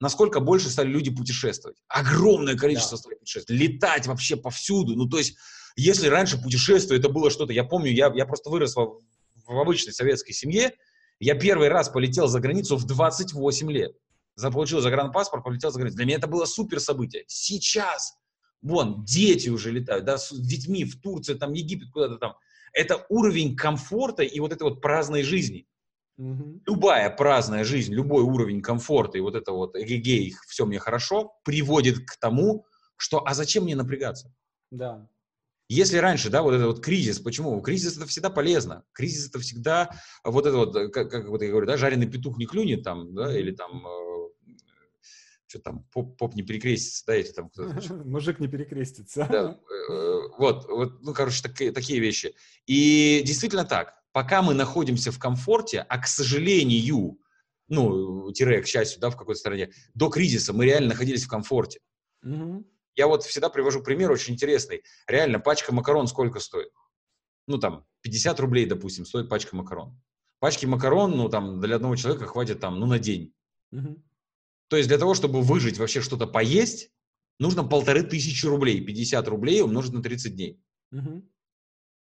насколько больше стали люди путешествовать. Огромное количество да. стали путешествовать, летать вообще повсюду. Ну, то есть если раньше путешествие это было что-то, я помню, я, я просто вырос в, в обычной советской семье, я первый раз полетел за границу в 28 лет. Получил загранпаспорт, полетел за границу. Для меня это было супер событие. Сейчас, вон, дети уже летают, да, с детьми в Турцию, там, Египет, куда-то там. Это уровень комфорта и вот этой вот праздной жизни. Угу. Любая праздная жизнь, любой уровень комфорта и вот это вот эгегей, все мне хорошо, приводит к тому, что а зачем мне напрягаться? Да. Если раньше, да, вот этот вот кризис, почему? Кризис это всегда полезно. Кризис это всегда вот это вот, э, как, как вот я говорю, да, жареный петух не клюнет там, да, или там э, что там, поп, поп не перекрестится, да, эти там Мужик не перекрестится. Да, э, вот, вот, ну, короче, такие, такие вещи. И действительно так, пока мы находимся в комфорте, а, к сожалению, ну, тире, к счастью, да, в какой-то стране, до кризиса мы реально находились в комфорте. Угу. Я вот всегда привожу пример очень интересный. Реально, пачка макарон сколько стоит? ну, там, 50 рублей, допустим, стоит пачка макарон. Пачки макарон, ну, там, для одного человека хватит, там, ну, на день. Угу. То есть для того, чтобы выжить, вообще что-то поесть, нужно полторы тысячи рублей. 50 рублей умножить на 30 дней. Угу.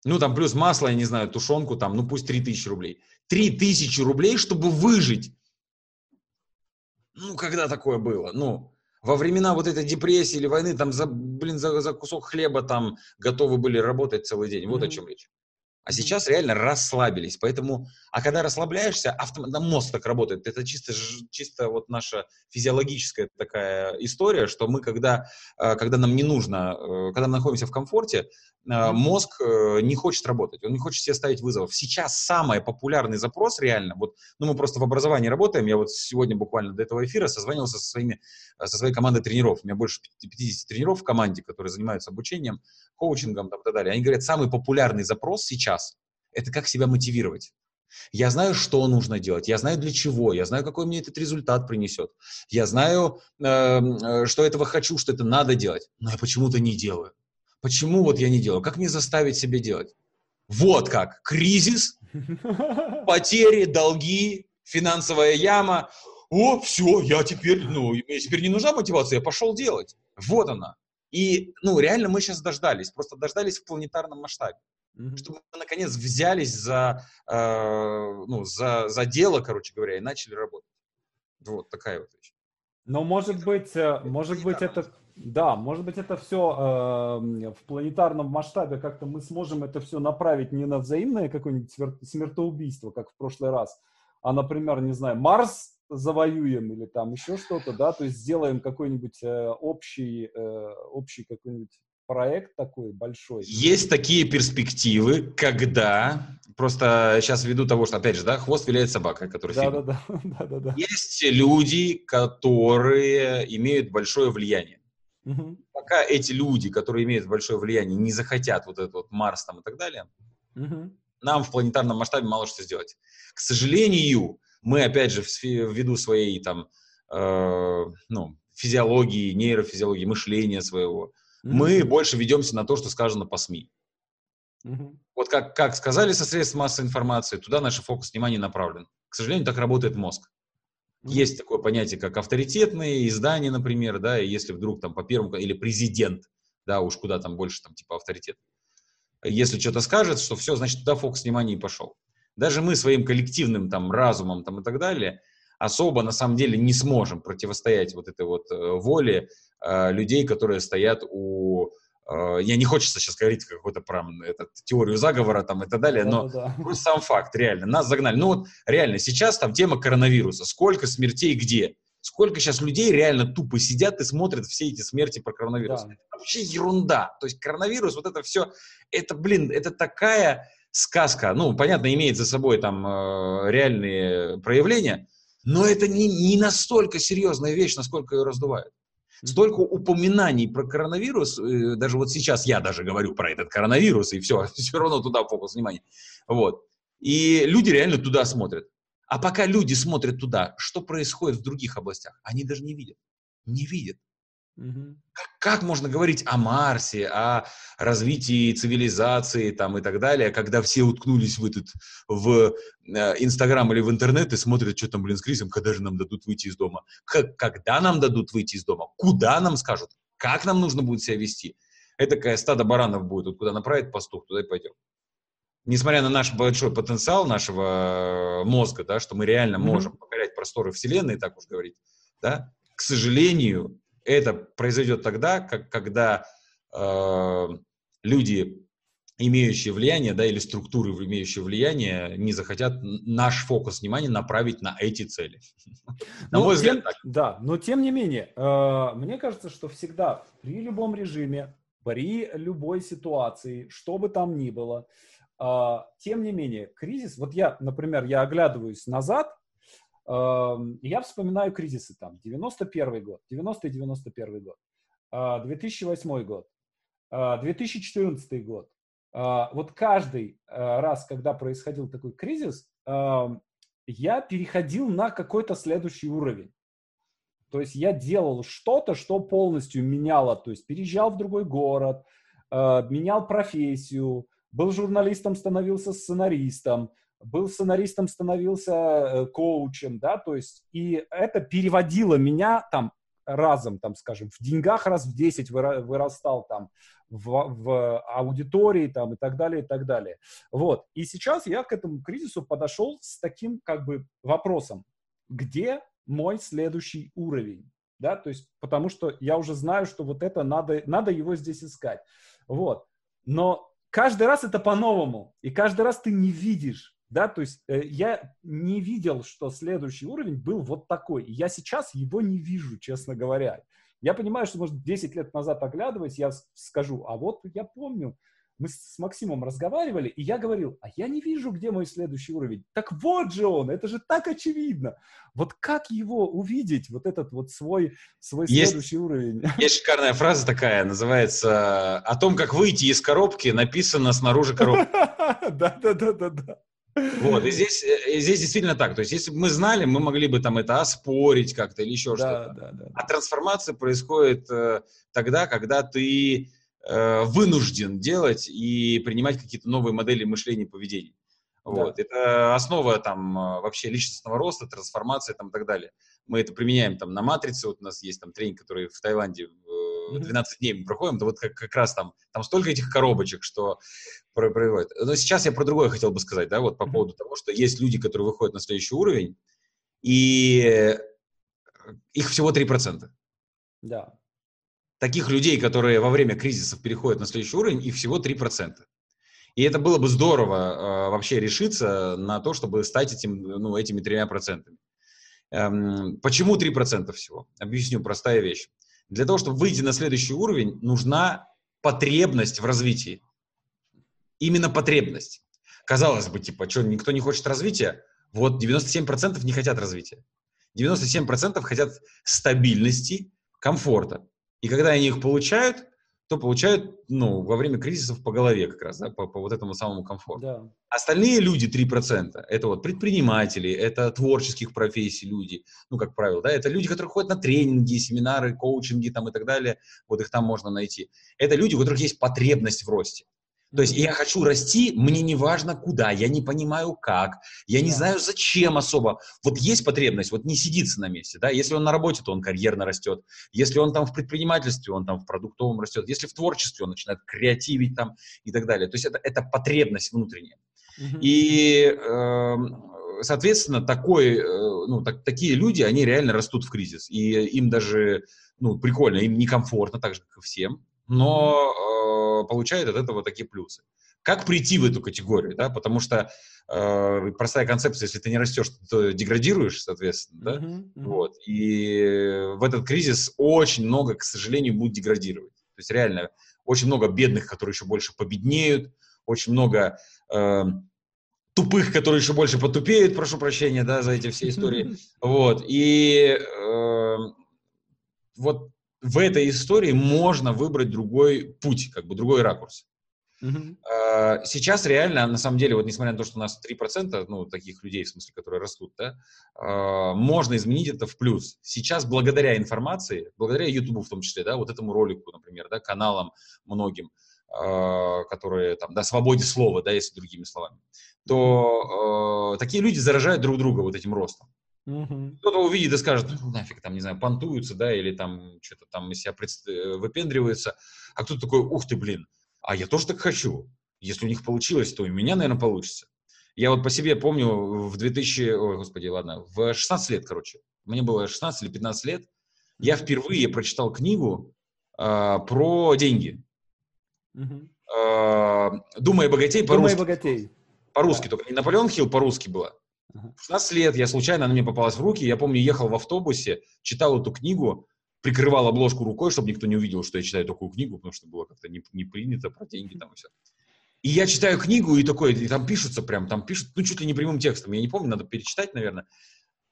Ну, там, плюс масло, я не знаю, тушенку, там, ну, пусть 3 тысячи рублей. 3 тысячи рублей, чтобы выжить. Ну, когда такое было? Ну, во времена вот этой депрессии или войны, там, за, блин, за, за кусок хлеба там готовы были работать целый день. Вот mm-hmm. о чем речь. А сейчас реально расслабились. Поэтому, а когда расслабляешься, автом... мозг так работает. Это чисто, чисто вот наша физиологическая такая история, что мы, когда, э, когда нам не нужно, э, когда мы находимся в комфорте, э, мозг не хочет работать, он не хочет себе ставить вызовов. Сейчас самый популярный запрос реально, вот, ну мы просто в образовании работаем, я вот сегодня буквально до этого эфира созванивался со, своими, со своей командой тренеров, у меня больше 50 тренеров в команде, которые занимаются обучением, коучингом там, и так далее. Они говорят, самый популярный запрос сейчас – это как себя мотивировать. Я знаю, что нужно делать, я знаю для чего, я знаю, какой мне этот результат принесет, я знаю, эм, э, что этого хочу, что это надо делать, но я почему-то не делаю. Почему вот я не делаю? Как мне заставить себе делать? Вот как. Кризис, потери, долги, финансовая яма. О, все, я теперь, ну, мне теперь не нужна мотивация, я пошел делать. Вот она. И, ну, реально мы сейчас дождались, просто дождались в планетарном масштабе. Mm-hmm. Чтобы мы, наконец, взялись за, э, ну, за, за дело, короче говоря, и начали работать. Вот такая вот вещь. Но, может быть, э, может быть, это... Да, может быть, это все э, в планетарном масштабе как-то мы сможем это все направить не на взаимное какое-нибудь смертоубийство, как в прошлый раз, а, например, не знаю, Марс завоюем или там еще что-то, да, то есть сделаем какой-нибудь э, общий, э, общий какой-нибудь проект такой большой. Есть такие перспективы, когда просто сейчас ввиду того, что опять же, да, хвост виляет собака, который да, да, да, да, да, да. Есть люди, которые имеют большое влияние. Угу. Пока эти люди, которые имеют большое влияние, не захотят вот этот вот Марс там и так далее, угу. нам в планетарном масштабе мало что сделать. К сожалению, мы, опять же, ввиду своей там, э, ну, физиологии, нейрофизиологии, мышления своего, mm-hmm. мы больше ведемся на то, что сказано по СМИ. Mm-hmm. Вот как, как сказали со средств массовой информации, туда наш фокус внимания направлен. К сожалению, так работает мозг. Mm-hmm. Есть такое понятие, как авторитетные издания, например, да, и если вдруг там по первому, или президент, да, уж куда там больше там типа авторитет. Если что-то скажет, что все, значит, туда фокус внимания и пошел. Даже мы своим коллективным там разумом там и так далее особо на самом деле не сможем противостоять вот этой вот э, воле людей, которые стоят у я не хочется сейчас говорить какую-то про этот, теорию заговора там и так далее, но да, да. сам факт, реально, нас загнали. Ну вот реально, сейчас там тема коронавируса, сколько смертей где, сколько сейчас людей реально тупо сидят и смотрят все эти смерти про коронавирус. Да. Это вообще ерунда. То есть коронавирус, вот это все, это, блин, это такая сказка, ну, понятно, имеет за собой там э, реальные проявления, но это не, не настолько серьезная вещь, насколько ее раздувают. Столько упоминаний про коронавирус, э, даже вот сейчас я даже говорю про этот коронавирус, и все, все равно туда фокус внимания. Вот. И люди реально туда смотрят. А пока люди смотрят туда, что происходит в других областях, они даже не видят. Не видят. Угу. Как, можно говорить о Марсе, о развитии цивилизации там, и так далее, когда все уткнулись в этот в э, Инстаграм или в интернет и смотрят, что там, блин, с кризисом, когда же нам дадут выйти из дома? Как, когда нам дадут выйти из дома? Куда нам скажут? Как нам нужно будет себя вести? Это такая стадо баранов будет, вот куда направит пастух, туда и пойдем. Несмотря на наш большой потенциал нашего э, мозга, да, что мы реально mm-hmm. можем покорять просторы Вселенной, так уж говорить, да, к сожалению, это произойдет тогда, как, когда э, люди, имеющие влияние, да, или структуры, имеющие влияние, не захотят наш фокус внимания направить на эти цели. На мой взгляд, так. Да, но тем не менее, э, мне кажется, что всегда при любом режиме, при любой ситуации, что бы там ни было, э, тем не менее, кризис, вот я, например, я оглядываюсь назад, я вспоминаю кризисы там, 91 год, 90-91 год, 2008 а, год, 2014 а, год. А, вот каждый раз, когда происходил такой кризис, я переходил на какой-то следующий уровень. То есть я делал что-то, что полностью меняло, то есть переезжал в другой город, менял профессию, был журналистом, становился сценаристом, был сценаристом, становился э, коучем, да, то есть, и это переводило меня там разом, там, скажем, в деньгах раз в 10 вырастал там, в, в аудитории там и так далее, и так далее. Вот. И сейчас я к этому кризису подошел с таким как бы вопросом. Где мой следующий уровень? Да, то есть, потому что я уже знаю, что вот это надо, надо его здесь искать. Вот. Но каждый раз это по-новому. И каждый раз ты не видишь, да, то есть э, я не видел, что следующий уровень был вот такой. И я сейчас его не вижу, честно говоря. Я понимаю, что, может, 10 лет назад оглядываясь, я скажу, а вот я помню, мы с Максимом разговаривали, и я говорил, а я не вижу, где мой следующий уровень. Так вот же он, это же так очевидно. Вот как его увидеть, вот этот вот свой, свой есть, следующий уровень? Есть шикарная фраза такая, называется «О том, как выйти из коробки, написано снаружи коробки». Да-да-да-да-да. Вот, и здесь, э, и здесь действительно так. То есть, если бы мы знали, мы могли бы там это оспорить как-то или еще да, что-то. Да, да, а трансформация происходит э, тогда, когда ты э, вынужден делать и принимать какие-то новые модели мышления и поведения. Вот. Да. Это основа там э, вообще личностного роста, трансформации там, и так далее. Мы это применяем там на матрице. Вот у нас есть там тренинг, который в Таиланде 12 дней мы проходим, то вот как, как раз там, там столько этих коробочек, что происходит. Но сейчас я про другое хотел бы сказать, да, вот по поводу того, что есть люди, которые выходят на следующий уровень, и их всего 3%. Да. Таких людей, которые во время кризисов переходят на следующий уровень, их всего 3%. И это было бы здорово э, вообще решиться на то, чтобы стать этим, ну, этими тремя процентами. Эм, почему 3% всего? Объясню, простая вещь. Для того, чтобы выйти на следующий уровень, нужна потребность в развитии. Именно потребность. Казалось бы, типа, что, никто не хочет развития? Вот 97% не хотят развития. 97% хотят стабильности, комфорта. И когда они их получают, то получают, ну, во время кризисов по голове как раз, да, по, по вот этому самому комфорту. Да. Остальные люди, 3%, это вот предприниматели, это творческих профессий люди, ну, как правило, да, это люди, которые ходят на тренинги, семинары, коучинги там и так далее, вот их там можно найти. Это люди, у которых есть потребность в росте. То есть я хочу расти, мне не важно куда, я не понимаю как, я не да. знаю зачем особо. Вот есть потребность, вот не сидится на месте, да, если он на работе, то он карьерно растет, если он там в предпринимательстве, он там в продуктовом растет, если в творчестве, он начинает креативить там и так далее. То есть это, это потребность внутренняя. Угу. И, э, соответственно, такой, э, ну, так, такие люди, они реально растут в кризис, и им даже, ну, прикольно, им некомфортно, так же, как и всем, но получает от этого такие плюсы. Как прийти в эту категорию, да, потому что э, простая концепция, если ты не растешь, то деградируешь, соответственно, да, uh-huh, uh-huh. вот, и в этот кризис очень много, к сожалению, будет деградировать. То есть реально очень много бедных, которые еще больше победнеют, очень много э, тупых, которые еще больше потупеют, прошу прощения, да, за эти все истории, вот, и э, вот в этой истории можно выбрать другой путь, как бы другой ракурс. Uh-huh. Сейчас реально, на самом деле, вот несмотря на то, что у нас 3%, ну, таких людей, в смысле, которые растут, да, а, можно изменить это в плюс. Сейчас благодаря информации, благодаря YouTube в том числе, да, вот этому ролику, например, да, каналам многим, а, которые там, да, свободе слова, да, если другими словами, то такие люди заражают друг друга вот этим ростом. Угу. Кто-то увидит и скажет, ну, нафиг, там, не знаю, понтуются, да, или там что-то там из себя предст... Э, выпендривается. А кто-то такой, ух ты, блин, а я тоже так хочу. Если у них получилось, то и у меня, наверное, получится. Я вот по себе помню в 2000, ой, господи, ладно, в 16 лет, короче, мне было 16 или 15 лет, я впервые прочитал книгу э, про деньги. Угу. Э, «Думай богатей» по-русски. «Думай богатей». По-русски, да. только не Наполеон Хилл, по-русски было. В 16 лет я случайно, она мне попалась в руки, я помню, ехал в автобусе, читал эту книгу, прикрывал обложку рукой, чтобы никто не увидел, что я читаю такую книгу, потому что было как-то не, не принято про деньги там и все. И я читаю книгу, и такой, и там пишутся прям, там пишут, ну, чуть ли не прямым текстом, я не помню, надо перечитать, наверное,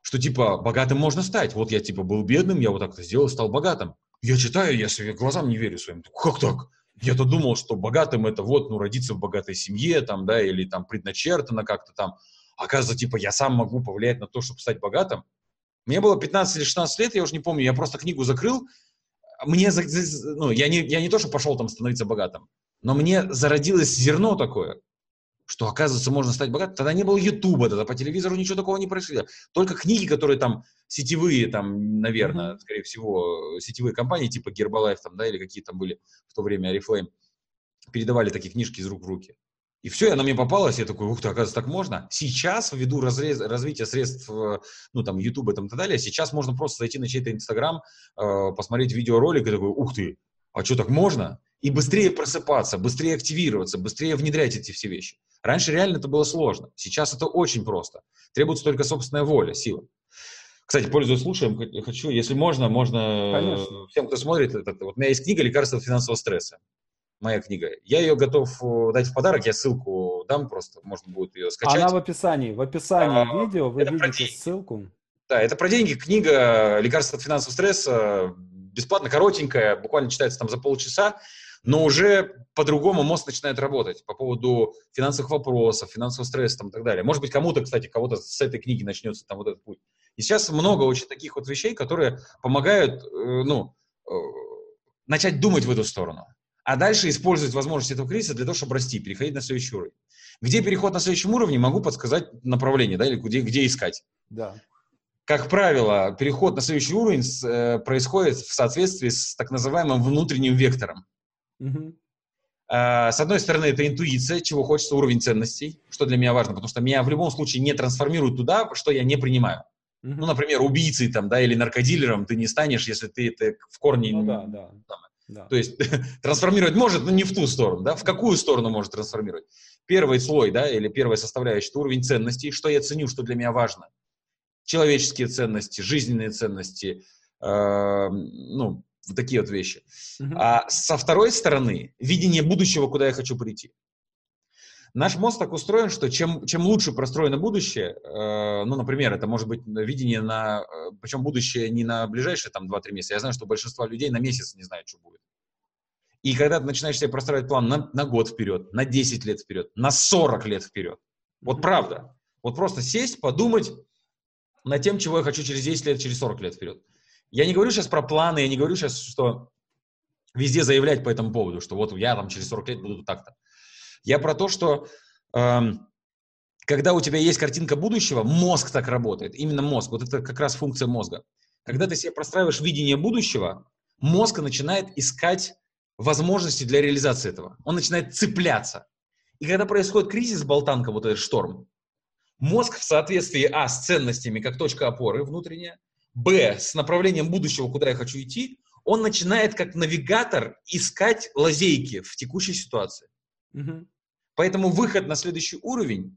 что, типа, богатым можно стать. Вот я, типа, был бедным, я вот так-то сделал, стал богатым. Я читаю, я своим глазам не верю своим. Как так? Я-то думал, что богатым это вот, ну, родиться в богатой семье, там, да, или там предначертано как-то там. Оказывается, типа, я сам могу повлиять на то, чтобы стать богатым. Мне было 15 или 16 лет, я уже не помню, я просто книгу закрыл. Мне, ну, я не, я не то, что пошел там становиться богатым. Но мне зародилось зерно такое, что, оказывается, можно стать богатым. Тогда не было Ютуба, тогда по телевизору ничего такого не происходило. Только книги, которые там сетевые, там, наверное, mm-hmm. скорее всего, сетевые компании типа Herbalife там, да, или какие там были в то время Oriflame, передавали такие книжки из рук в руки. И все, она мне попалась, я такой, ух ты, оказывается, так можно. Сейчас, ввиду разрез, развития средств, э, ну, там, YouTube и там, и так далее, сейчас можно просто зайти на чей-то Инстаграм, э, посмотреть видеоролик и такой, ух ты, а что, так можно? И быстрее просыпаться, быстрее активироваться, быстрее внедрять эти все вещи. Раньше реально это было сложно. Сейчас это очень просто. Требуется только собственная воля, сила. Кстати, пользуясь случаем, хочу, если можно, можно Конечно. всем, кто смотрит, это, вот у меня есть книга «Лекарство от финансового стресса». Моя книга. Я ее готов э, дать в подарок, я ссылку дам просто, можно будет ее скачать. Она в описании. В описании а, видео вы видите ссылку. Да, это про деньги. Книга «Лекарство от финансового стресса». Бесплатно, коротенькая, буквально читается там за полчаса но уже по-другому мозг начинает работать по поводу финансовых вопросов, финансового стресса там, и так далее. Может быть, кому-то, кстати, кого-то с этой книги начнется там вот этот путь. И сейчас много очень таких вот вещей, которые помогают, э, ну, э, начать думать в эту сторону. А дальше использовать возможности этого кризиса для того, чтобы расти, переходить на следующий уровень. Где переход на следующем уровне, могу подсказать направление, да, или где, где искать. Да. Как правило, переход на следующий уровень э, происходит в соответствии с так называемым внутренним вектором. Угу. С одной стороны, это интуиция, чего хочется, уровень ценностей, что для меня важно, потому что меня в любом случае не трансформируют туда, что я не принимаю. Угу. Ну, например, убийцей там, да, или наркодилером ты не станешь, если ты это в корне... Ну, да, да. Да. То есть трансформировать может, но не в ту сторону, да? В какую сторону может трансформировать? Первый слой, да, или первая составляющая, это уровень ценностей, что я ценю, что для меня важно. Человеческие ценности, жизненные ценности, э, ну, вот такие вот вещи. Uh-huh. А со второй стороны, видение будущего, куда я хочу прийти. Наш мозг так устроен, что чем, чем лучше простроено будущее, э, ну, например, это может быть видение на, э, причем будущее не на ближайшие там 2-3 месяца, я знаю, что большинство людей на месяц не знают, что будет. И когда ты начинаешь себе простраивать план на, на год вперед, на 10 лет вперед, на 40 лет вперед, вот правда, вот просто сесть, подумать над тем, чего я хочу через 10 лет, через 40 лет вперед. Я не говорю сейчас про планы, я не говорю сейчас, что везде заявлять по этому поводу, что вот я там через 40 лет буду так-то. Я про то, что эм, когда у тебя есть картинка будущего, мозг так работает, именно мозг, вот это как раз функция мозга. Когда ты себе простраиваешь видение будущего, мозг начинает искать возможности для реализации этого. Он начинает цепляться. И когда происходит кризис, болтанка, вот этот шторм, мозг в соответствии, а, с ценностями, как точка опоры внутренняя, Б, с направлением будущего, куда я хочу идти, он начинает как навигатор искать лазейки в текущей ситуации. Угу. Поэтому выход на следующий уровень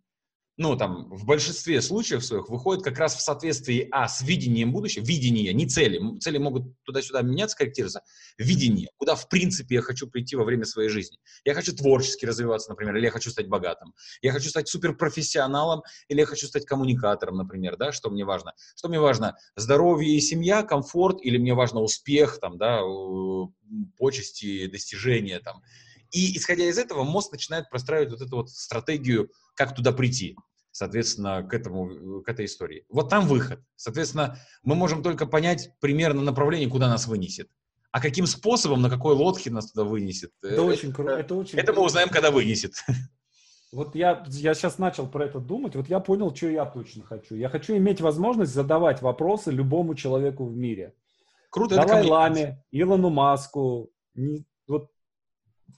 ну, там, в большинстве случаев своих выходит как раз в соответствии, а, с видением будущего, видение, не цели, цели могут туда-сюда меняться, корректироваться, видение, куда, в принципе, я хочу прийти во время своей жизни. Я хочу творчески развиваться, например, или я хочу стать богатым, я хочу стать суперпрофессионалом, или я хочу стать коммуникатором, например, да, что мне важно. Что мне важно? Здоровье и семья, комфорт, или мне важно успех, там, да, почести, достижения, там, и исходя из этого, мозг начинает простраивать вот эту вот стратегию, как туда прийти, соответственно, к, этому, к этой истории. Вот там выход. Соответственно, мы можем только понять примерно направление, куда нас вынесет. А каким способом, на какой лодке нас туда вынесет? Это, это очень круто. Это, очень это мы узнаем, когда вынесет. Вот я, я сейчас начал про это думать, вот я понял, что я точно хочу. Я хочу иметь возможность задавать вопросы любому человеку в мире. Круто. Далай Ламе, Илону Маску, не,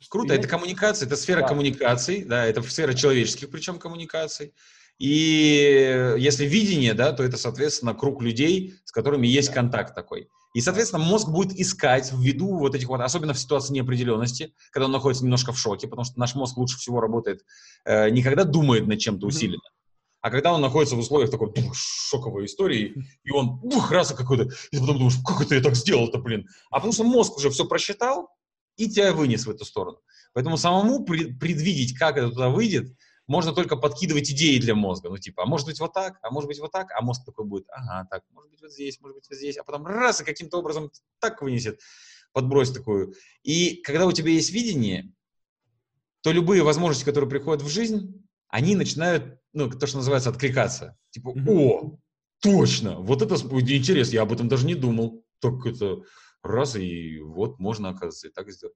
Круто, это коммуникация, это сфера да. коммуникаций, да, это сфера человеческих причем коммуникаций. И если видение, да, то это, соответственно, круг людей, с которыми есть контакт такой. И, соответственно, мозг будет искать ввиду вот этих вот, особенно в ситуации неопределенности, когда он находится немножко в шоке, потому что наш мозг лучше всего работает э, не когда думает над чем-то усиленно, mm-hmm. а когда он находится в условиях такой бух, шоковой истории, и он бух, раз какой-то, и потом думаешь, как это я так сделал-то, блин. А потому что мозг уже все просчитал, и тебя вынес в эту сторону. Поэтому самому предвидеть, как это туда выйдет, можно только подкидывать идеи для мозга. Ну, типа, а может быть вот так, а может быть вот так, а мозг такой будет, ага, так, может быть вот здесь, может быть вот здесь, а потом раз, и каким-то образом так вынесет, подбрось такую. И когда у тебя есть видение, то любые возможности, которые приходят в жизнь, они начинают, ну, то, что называется, откликаться. Типа, о, точно, вот это интересно, я об этом даже не думал. Так это, раз, и вот можно, оказывается, и так сделать.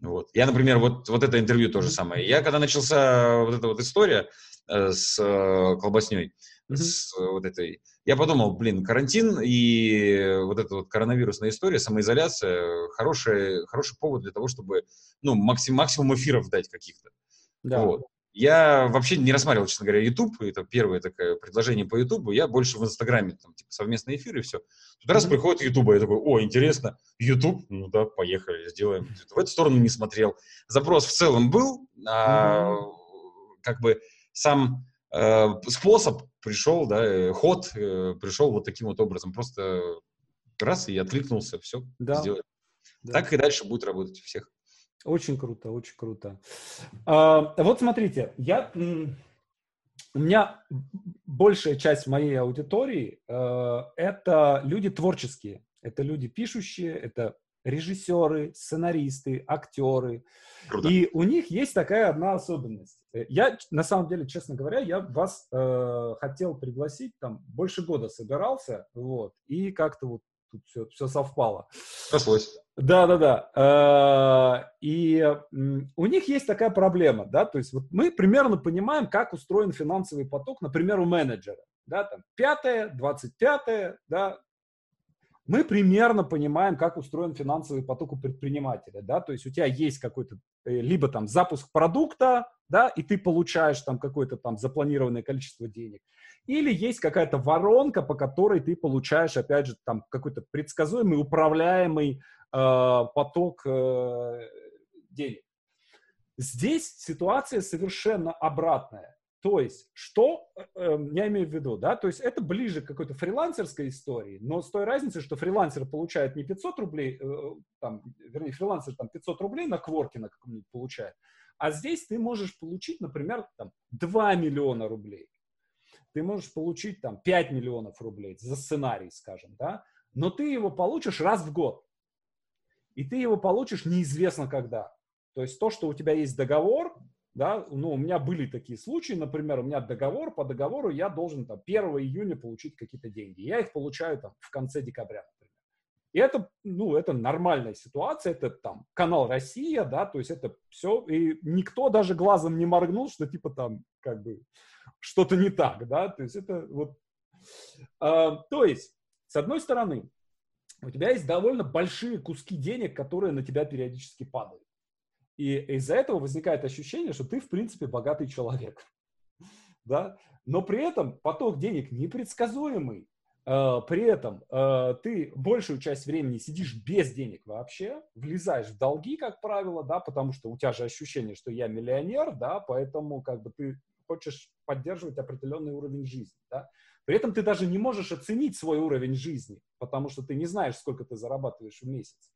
Вот. Я, например, вот, вот это интервью тоже самое. Я, когда начался вот эта вот история э, с э, колбасней, mm-hmm. с э, вот этой, я подумал, блин, карантин и вот эта вот коронавирусная история, самоизоляция, хороший, хороший повод для того, чтобы, ну, максим, максимум эфиров дать каких-то. Да. Вот. Я вообще не рассматривал, честно говоря, YouTube, это первое такое предложение по YouTube, я больше в Инстаграме, там, типа, совместные эфиры и все. Тут раз приходит YouTube, я такой, о, интересно, YouTube, ну да, поехали, сделаем. В эту сторону не смотрел. Запрос в целом был, а, как бы сам э, способ пришел, да, э, ход э, пришел вот таким вот образом, просто раз и откликнулся, все, да. сделали. Да. Так и дальше будет работать у всех. Очень круто, очень круто. А, вот смотрите, я, у меня большая часть моей аудитории э, это люди творческие, это люди пишущие, это режиссеры, сценаристы, актеры. Круто. И у них есть такая одна особенность. Я, на самом деле, честно говоря, я вас э, хотел пригласить, там, больше года собирался, вот, и как-то вот тут все, все совпало. Сошлось. Да, да, да. И у них есть такая проблема, да, то есть вот мы примерно понимаем, как устроен финансовый поток, например, у менеджера, да, там, пятое, двадцать пятое, да, мы примерно понимаем, как устроен финансовый поток у предпринимателя, да, то есть у тебя есть какой-то э, либо там запуск продукта, да, и ты получаешь там какое-то там запланированное количество денег, или есть какая-то воронка, по которой ты получаешь, опять же, там какой-то предсказуемый, управляемый поток э, денег. Здесь ситуация совершенно обратная. То есть, что э, эм, я имею в виду, да, то есть это ближе к какой-то фрилансерской истории, но с той разницей, что фрилансер получает не 500 рублей, э, там, вернее, фрилансер там 500 рублей на кворке на каком-нибудь получает, а здесь ты можешь получить, например, там 2 миллиона рублей. Ты можешь получить там 5 миллионов рублей за сценарий, скажем, да, но ты его получишь раз в год. И ты его получишь неизвестно когда. То есть то, что у тебя есть договор, да, ну, у меня были такие случаи, например, у меня договор, по договору я должен там 1 июня получить какие-то деньги. Я их получаю там в конце декабря, например. И это, ну, это нормальная ситуация, это там канал Россия, да, то есть это все, и никто даже глазом не моргнул, что типа там как бы что-то не так, да, то есть это вот, а, то есть, с одной стороны, у тебя есть довольно большие куски денег, которые на тебя периодически падают. И из-за этого возникает ощущение, что ты, в принципе, богатый человек. Да? Но при этом поток денег непредсказуемый. Uh, при этом uh, ты большую часть времени сидишь без денег вообще, влезаешь в долги, как правило, да, потому что у тебя же ощущение, что я миллионер, да, поэтому как бы ты хочешь поддерживать определенный уровень жизни, да. При этом ты даже не можешь оценить свой уровень жизни, потому что ты не знаешь, сколько ты зарабатываешь в месяц,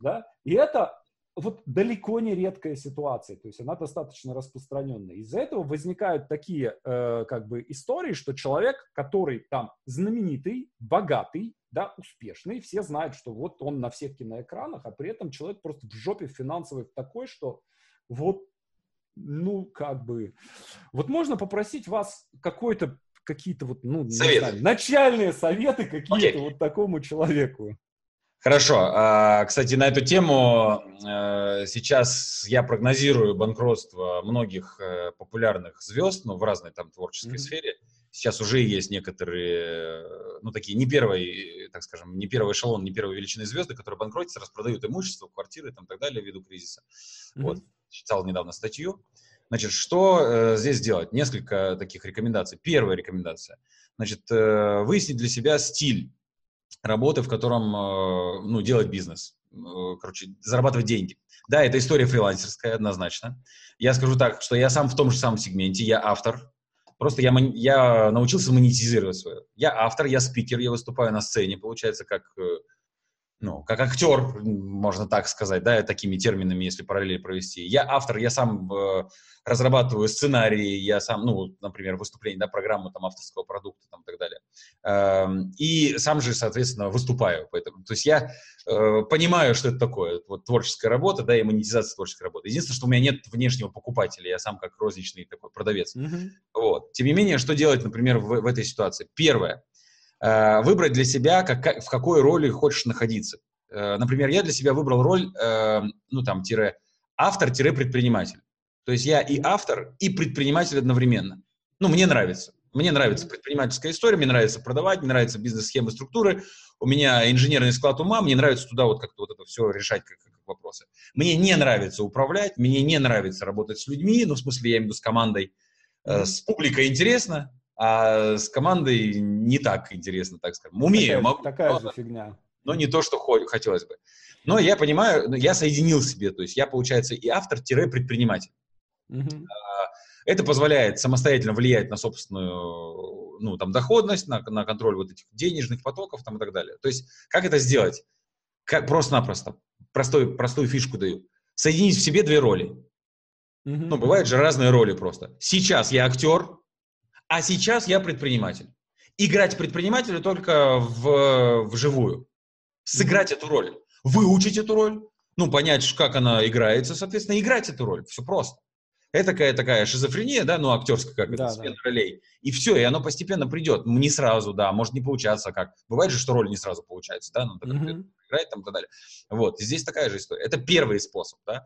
да. И это вот далеко не редкая ситуация, то есть она достаточно распространенная. Из-за этого возникают такие э, как бы истории, что человек, который там знаменитый, богатый, да, успешный, все знают, что вот он на всех киноэкранах, а при этом человек просто в жопе финансовой такой, что вот, ну, как бы, вот можно попросить вас какой-то какие-то вот, ну, знаю, начальные советы какие-то okay. вот такому человеку. Хорошо. А, кстати, на эту тему э, сейчас я прогнозирую банкротство многих э, популярных звезд, ну, в разной там творческой mm-hmm. сфере. Сейчас уже есть некоторые, ну, такие не первый, так скажем, не первый эшелон, не первой величины звезды, которые банкротятся, распродают имущество, квартиры там, и так далее ввиду кризиса. Mm-hmm. Вот. Читал недавно статью. Значит, что э, здесь делать? Несколько таких рекомендаций. Первая рекомендация. Значит, э, выяснить для себя стиль работы, в котором, э, ну, делать бизнес, э, короче, зарабатывать деньги. Да, это история фрилансерская, однозначно. Я скажу так, что я сам в том же самом сегменте, я автор, просто я, я научился монетизировать свое. Я автор, я спикер, я выступаю на сцене, получается, как э, ну, как актер, можно так сказать, да, такими терминами, если параллель провести. Я автор, я сам э, разрабатываю сценарии, я сам, ну, например, выступление, да, программу там авторского продукта там и так далее. Эм, и сам же, соответственно, выступаю. Поэтому, то есть я э, понимаю, что это такое, вот творческая работа, да, и монетизация творческой работы. Единственное, что у меня нет внешнего покупателя, я сам как розничный такой продавец. Mm-hmm. Вот. Тем не менее, что делать, например, в, в этой ситуации? Первое Э, выбрать для себя, как, в какой роли хочешь находиться. Э, например, я для себя выбрал роль, э, ну, там, тире, автор-предприниматель. То есть я и автор, и предприниматель одновременно. Ну, мне нравится. Мне нравится предпринимательская история, мне нравится продавать, мне нравятся бизнес-схемы, структуры. У меня инженерный склад ума, мне нравится туда вот как-то вот это все решать как, как вопросы. Мне не нравится управлять, мне не нравится работать с людьми, ну, в смысле, я имею в виду с командой. Э, с публикой интересно, а с командой не так интересно, так скажем. Умею, такая, могу. Такая но, же фигня. Но не то, что хотелось бы. Но я понимаю, ну, я соединил себе, то есть я, получается, и автор-предприниматель. Угу. Это позволяет самостоятельно влиять на собственную ну, там, доходность, на, на контроль вот этих денежных потоков там, и так далее. То есть как это сделать? Как, просто-напросто. Простой, простую фишку даю. Соединить в себе две роли. Угу. Ну, бывают же разные роли просто. Сейчас я актер, а сейчас я предприниматель. Играть предпринимателя только в, вживую. Сыграть эту роль. Выучить эту роль. Ну, понять, как она играется, соответственно, играть эту роль. Все просто. Это такая, такая шизофрения, да, ну, актерская, как да, это, смена да. ролей. И все, и оно постепенно придет. Не сразу, да, может не получаться как. Бывает же, что роль не сразу получается, да, ну, mm-hmm. играть там и так далее. Вот, и здесь такая же история. Это первый способ, да.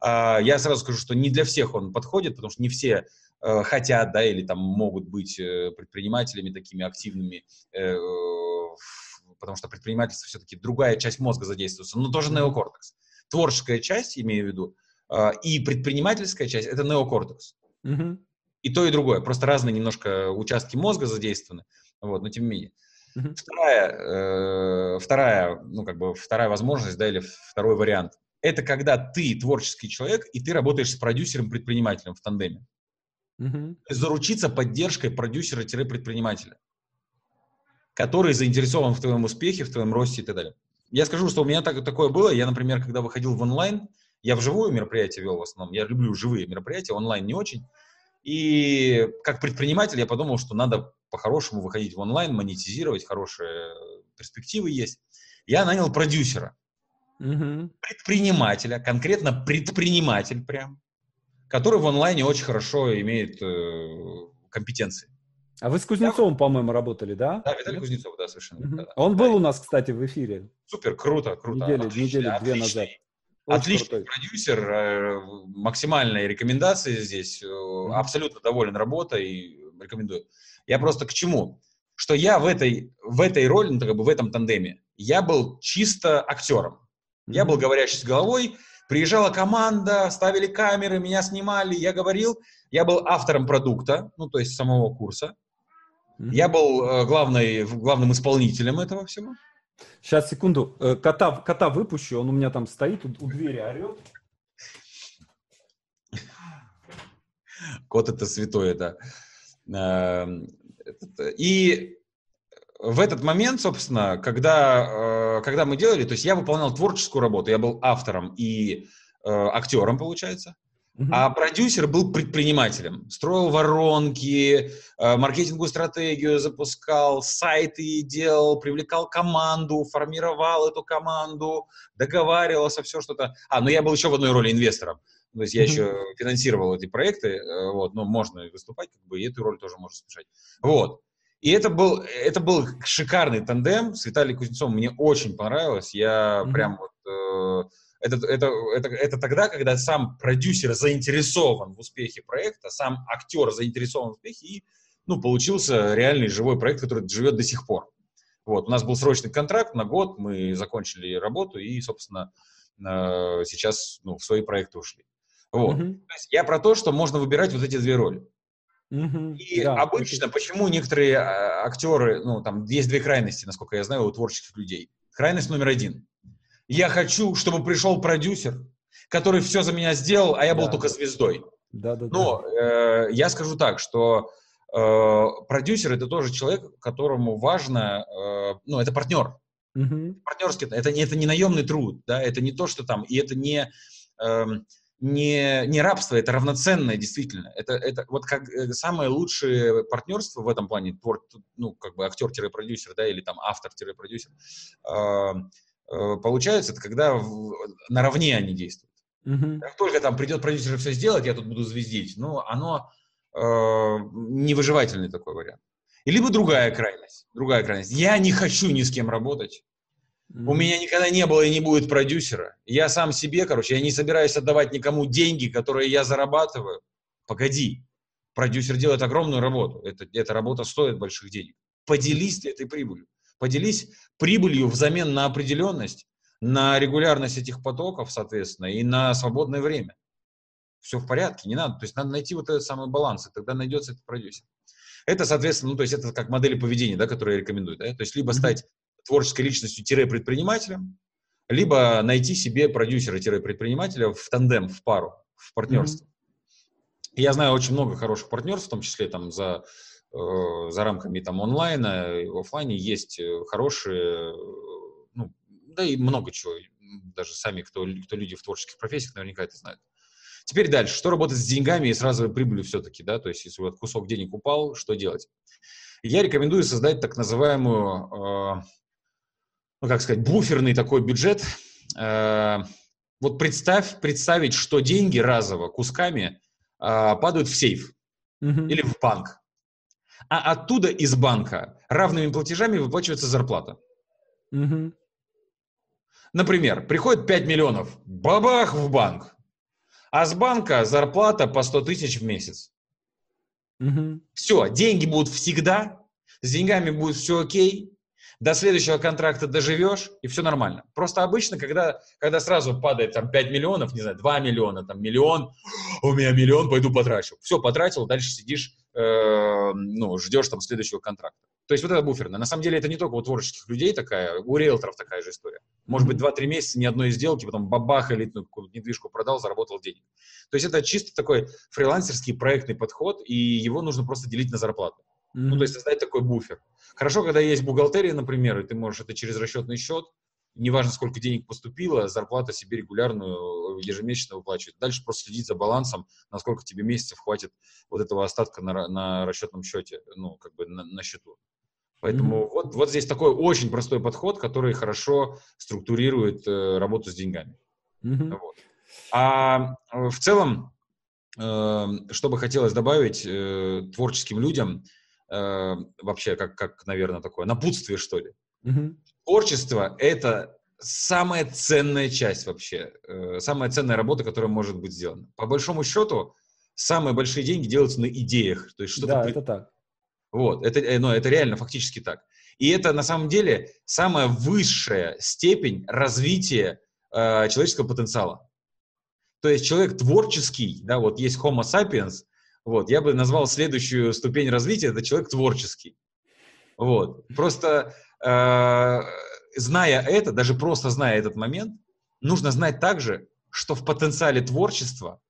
А, я сразу скажу, что не для всех он подходит, потому что не все хотят, да, или там могут быть э, предпринимателями такими активными, э, потому что предпринимательство все-таки другая часть мозга задействуется, но тоже неокортекс. Творческая часть, имею в виду, а, и предпринимательская часть — это неокортекс. Угу. И то, и другое. Просто разные немножко участки мозга задействованы, вот, но тем не менее. Угу. Вторая, э, вторая, ну, как бы вторая возможность, да, или второй вариант — это когда ты творческий человек, и ты работаешь с продюсером-предпринимателем в тандеме. Угу. Заручиться поддержкой продюсера-предпринимателя, который заинтересован в твоем успехе, в твоем росте и так далее. Я скажу, что у меня так, такое было. Я, например, когда выходил в онлайн, я вживую мероприятия вел в основном, я люблю живые мероприятия, онлайн не очень. И как предприниматель я подумал, что надо по-хорошему выходить в онлайн, монетизировать, хорошие перспективы есть. Я нанял продюсера, угу. предпринимателя, конкретно предприниматель прям, который в онлайне очень хорошо имеет э, компетенции. А вы с Кузнецовым, да? по-моему, работали, да? Да, Виталий Кузнецов, да, совершенно. Угу. Да, Он да. был у нас, кстати, в эфире. Супер, круто, круто. Недели, недели две назад. Отличный крутой. продюсер, э, максимальные рекомендации здесь, mm-hmm. абсолютно доволен работой, рекомендую. Я просто к чему? Что я в этой, в этой роли, ну, как бы в этом тандеме, я был чисто актером. Mm-hmm. Я был говорящий с головой, приезжала команда, ставили камеры, меня снимали, я говорил, я был автором продукта, ну, то есть самого курса. Mm-hmm. Я был э, главной, главным исполнителем этого всего. Сейчас, секунду. Э, кота, кота выпущу, он у меня там стоит, у, у двери орет. Кот это святое, да. Эм, и в этот момент, собственно, когда, э, когда мы делали, то есть я выполнял творческую работу, я был автором и э, актером, получается. А продюсер был предпринимателем, строил воронки, э, маркетинговую стратегию запускал, сайты делал, привлекал команду, формировал эту команду, договаривался, все что-то. А, ну я был еще в одной роли инвестором. То есть я еще финансировал эти проекты, вот, но можно выступать, как бы, и эту роль тоже можно смешать. Вот. И это был, это был шикарный тандем с Виталием Кузнецовым. Мне очень понравилось. Я mm-hmm. прям вот э, это, это, это, это тогда, когда сам продюсер заинтересован в успехе проекта, сам актер заинтересован в успехе, и ну, получился реальный живой проект, который живет до сих пор. Вот. У нас был срочный контракт на год, мы закончили работу и, собственно, э, сейчас ну, в свои проекты ушли. Вот. Mm-hmm. Я про то, что можно выбирать вот эти две роли. Mm-hmm. И да, обычно, это... почему некоторые а, актеры, ну, там есть две крайности, насколько я знаю, у творческих людей. Крайность номер один. Я хочу, чтобы пришел продюсер, который все за меня сделал, а я был да. только звездой. Да, да, Но Э, я скажу так, что э, продюсер это тоже человек, которому важно, э, ну, это партнер. Угу. Партнерский, это, это не наемный труд, да, это не то, что там, и это не, э, не, не рабство, это равноценное действительно. Это, это вот как э, самое лучшее партнерство в этом плане, твор, ну, как бы актер-продюсер, да, или там автор-продюсер, э, Э, получается, это когда в, наравне они действуют. Mm-hmm. Как только там придет продюсер все сделать, я тут буду звездить, ну, оно э, невыживательный такой вариант. И либо другая крайность, другая крайность. Я не хочу ни с кем работать. У меня никогда не было и не будет продюсера. Я сам себе, короче, я не собираюсь отдавать никому деньги, которые я зарабатываю. Погоди. Продюсер делает огромную работу. Это, эта работа стоит больших денег. Поделись этой прибылью. Поделись прибылью взамен на определенность, на регулярность этих потоков, соответственно, и на свободное время. Все в порядке, не надо. То есть надо найти вот этот самый баланс, и тогда найдется этот продюсер. Это, соответственно, ну, то есть это как модели поведения, да, которые я рекомендую. Да? То есть либо стать творческой личностью-предпринимателем, либо найти себе продюсера-предпринимателя в тандем, в пару, в партнерство. Mm-hmm. Я знаю очень много хороших партнерств, в том числе там за, э, за рамками там онлайна, и в офлайне есть э, хорошие, ну, да и много чего. Даже сами, кто, кто люди в творческих профессиях, наверняка это знают. Теперь дальше. Что работать с деньгами и сразу прибылью все-таки, да? То есть, если вот кусок денег упал, что делать? Я рекомендую создать так называемую, э, ну, как сказать, буферный такой бюджет. Э, вот представь, представить, что деньги разово, кусками, э, падают в сейф mm-hmm. или в банк. А оттуда из банка равными платежами выплачивается зарплата. Mm-hmm. Например, приходит 5 миллионов, бабах в банк. А с банка зарплата по 100 тысяч в месяц. Угу. Все, деньги будут всегда, с деньгами будет все окей, до следующего контракта доживешь, и все нормально. Просто обычно, когда, когда сразу падает там 5 миллионов, не знаю, 2 миллиона, там миллион, у меня миллион, пойду потрачу. Все, потратил, дальше сидишь, э, ну, ждешь там следующего контракта. То есть вот это буферное. На самом деле это не только у творческих людей такая, у риэлторов такая же история. Может быть, 2-3 месяца ни одной сделки, потом бабах, элитную недвижку продал, заработал денег. То есть это чисто такой фрилансерский проектный подход, и его нужно просто делить на зарплату. Mm-hmm. Ну, то есть создать такой буфер. Хорошо, когда есть бухгалтерия, например, и ты можешь это через расчетный счет, неважно, сколько денег поступило, зарплата себе регулярную ежемесячно выплачивать. Дальше просто следить за балансом, насколько тебе месяцев хватит вот этого остатка на, на расчетном счете, ну, как бы на, на счету. Поэтому mm-hmm. вот, вот здесь такой очень простой подход, который хорошо структурирует э, работу с деньгами. Mm-hmm. Вот. А э, в целом, э, что бы хотелось добавить э, творческим людям, э, вообще как, как, наверное, такое напутствие, что ли. Mm-hmm. Творчество — это самая ценная часть вообще, э, самая ценная работа, которая может быть сделана. По большому счету, самые большие деньги делаются на идеях. То есть что-то да, при... это так вот, это, ну, это реально фактически так. И это на самом деле самая высшая степень развития э, человеческого потенциала. То есть человек творческий, да, вот есть Homo sapiens, вот, я бы назвал следующую ступень развития, это человек творческий. Вот, просто э, зная это, даже просто зная этот момент, нужно знать также, что в потенциале творчества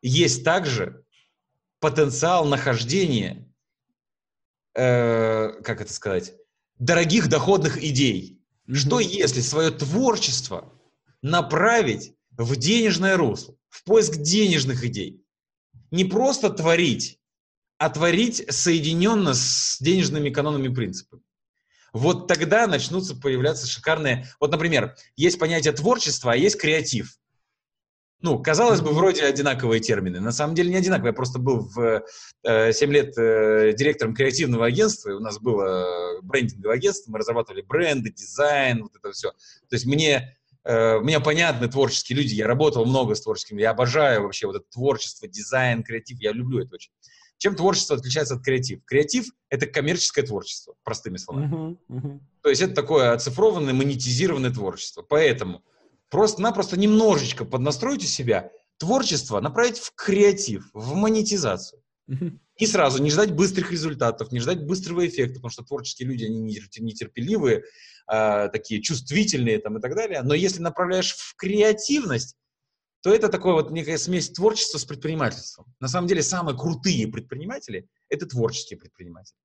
есть также потенциал нахождения э, как это сказать, дорогих доходных идей. Mm-hmm. Что если свое творчество направить в денежное русло, в поиск денежных идей? Не просто творить, а творить соединенно с денежными канонами принципами. Вот тогда начнутся появляться шикарные... Вот, например, есть понятие творчества, а есть креатив. Ну, казалось бы, вроде одинаковые термины. На самом деле не одинаковые. Я просто был в э, 7 лет э, директором креативного агентства, и у нас было брендинговое агентство, мы разрабатывали бренды, дизайн, вот это все. То есть мне, э, мне понятны творческие люди, я работал много с творческими, я обожаю вообще вот это творчество, дизайн, креатив, я люблю это очень. Чем творчество отличается от креатив? Креатив — это коммерческое творчество, простыми словами. Uh-huh, uh-huh. То есть это такое оцифрованное, монетизированное творчество. Поэтому Просто-напросто немножечко поднастройте себя, творчество направить в креатив, в монетизацию. И сразу не ждать быстрых результатов, не ждать быстрого эффекта, потому что творческие люди, они нетерпеливые, а, такие чувствительные там, и так далее. Но если направляешь в креативность, то это такое вот некая смесь творчества с предпринимательством. На самом деле самые крутые предприниматели — это творческие предприниматели.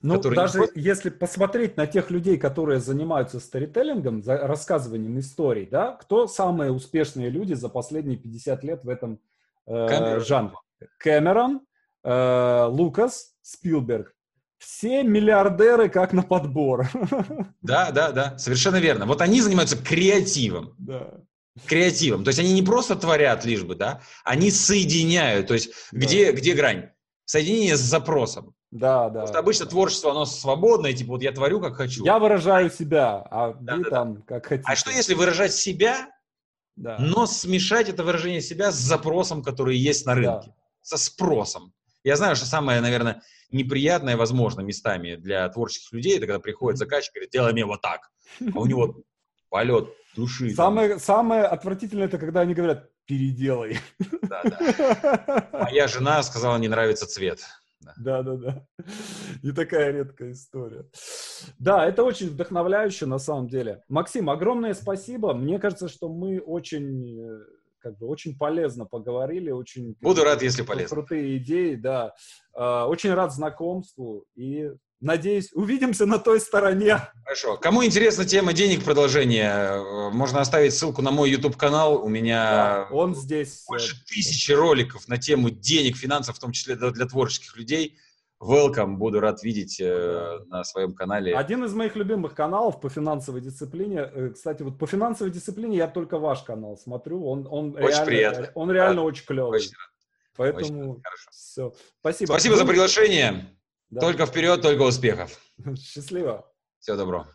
Ну, даже просто... если посмотреть на тех людей, которые занимаются сторителлингом, за рассказыванием историй, да, кто самые успешные люди за последние 50 лет в этом э, жанре? Кэмерон, э, Лукас, Спилберг. Все миллиардеры как на подбор. Да, да, да, совершенно верно. Вот они занимаются креативом. Да. Креативом. То есть они не просто творят лишь бы, да, они соединяют. То есть да. где, где грань? Соединение с запросом. Да, да. Просто обычно да. творчество, оно свободное, типа вот я творю, как хочу. Я выражаю себя, а да, вы да, там да. как хотите. А что если выражать себя, да. но смешать это выражение себя с запросом, который есть на рынке, да. со спросом? Я знаю, что самое, наверное, неприятное, возможно, местами для творческих людей, это когда приходит заказчик и говорит, делай мне вот так. А у него полет души. Самое, там. самое отвратительное, это когда они говорят, переделай. Да, да. Моя жена сказала, не нравится цвет. Да, да, да. Не такая редкая история. Да, это очень вдохновляюще на самом деле. Максим, огромное спасибо. Мне кажется, что мы очень как бы очень полезно поговорили, очень буду рад, если полезно. Крутые идеи, да. Очень рад знакомству и Надеюсь, увидимся на той стороне. Хорошо. Кому интересна тема денег продолжения, можно оставить ссылку на мой YouTube-канал. У меня да, он здесь. больше тысячи роликов на тему денег, финансов, в том числе для творческих людей. Welcome, буду рад видеть э, на своем канале. Один из моих любимых каналов по финансовой дисциплине. Э, кстати, вот по финансовой дисциплине я только ваш канал смотрю. Он, он очень реально, приятно. Он реально да. очень клевый. Очень рад. Поэтому очень хорошо. все. Спасибо. Спасибо за приглашение. Да. Только вперед, только успехов. Счастливо. Всего доброго.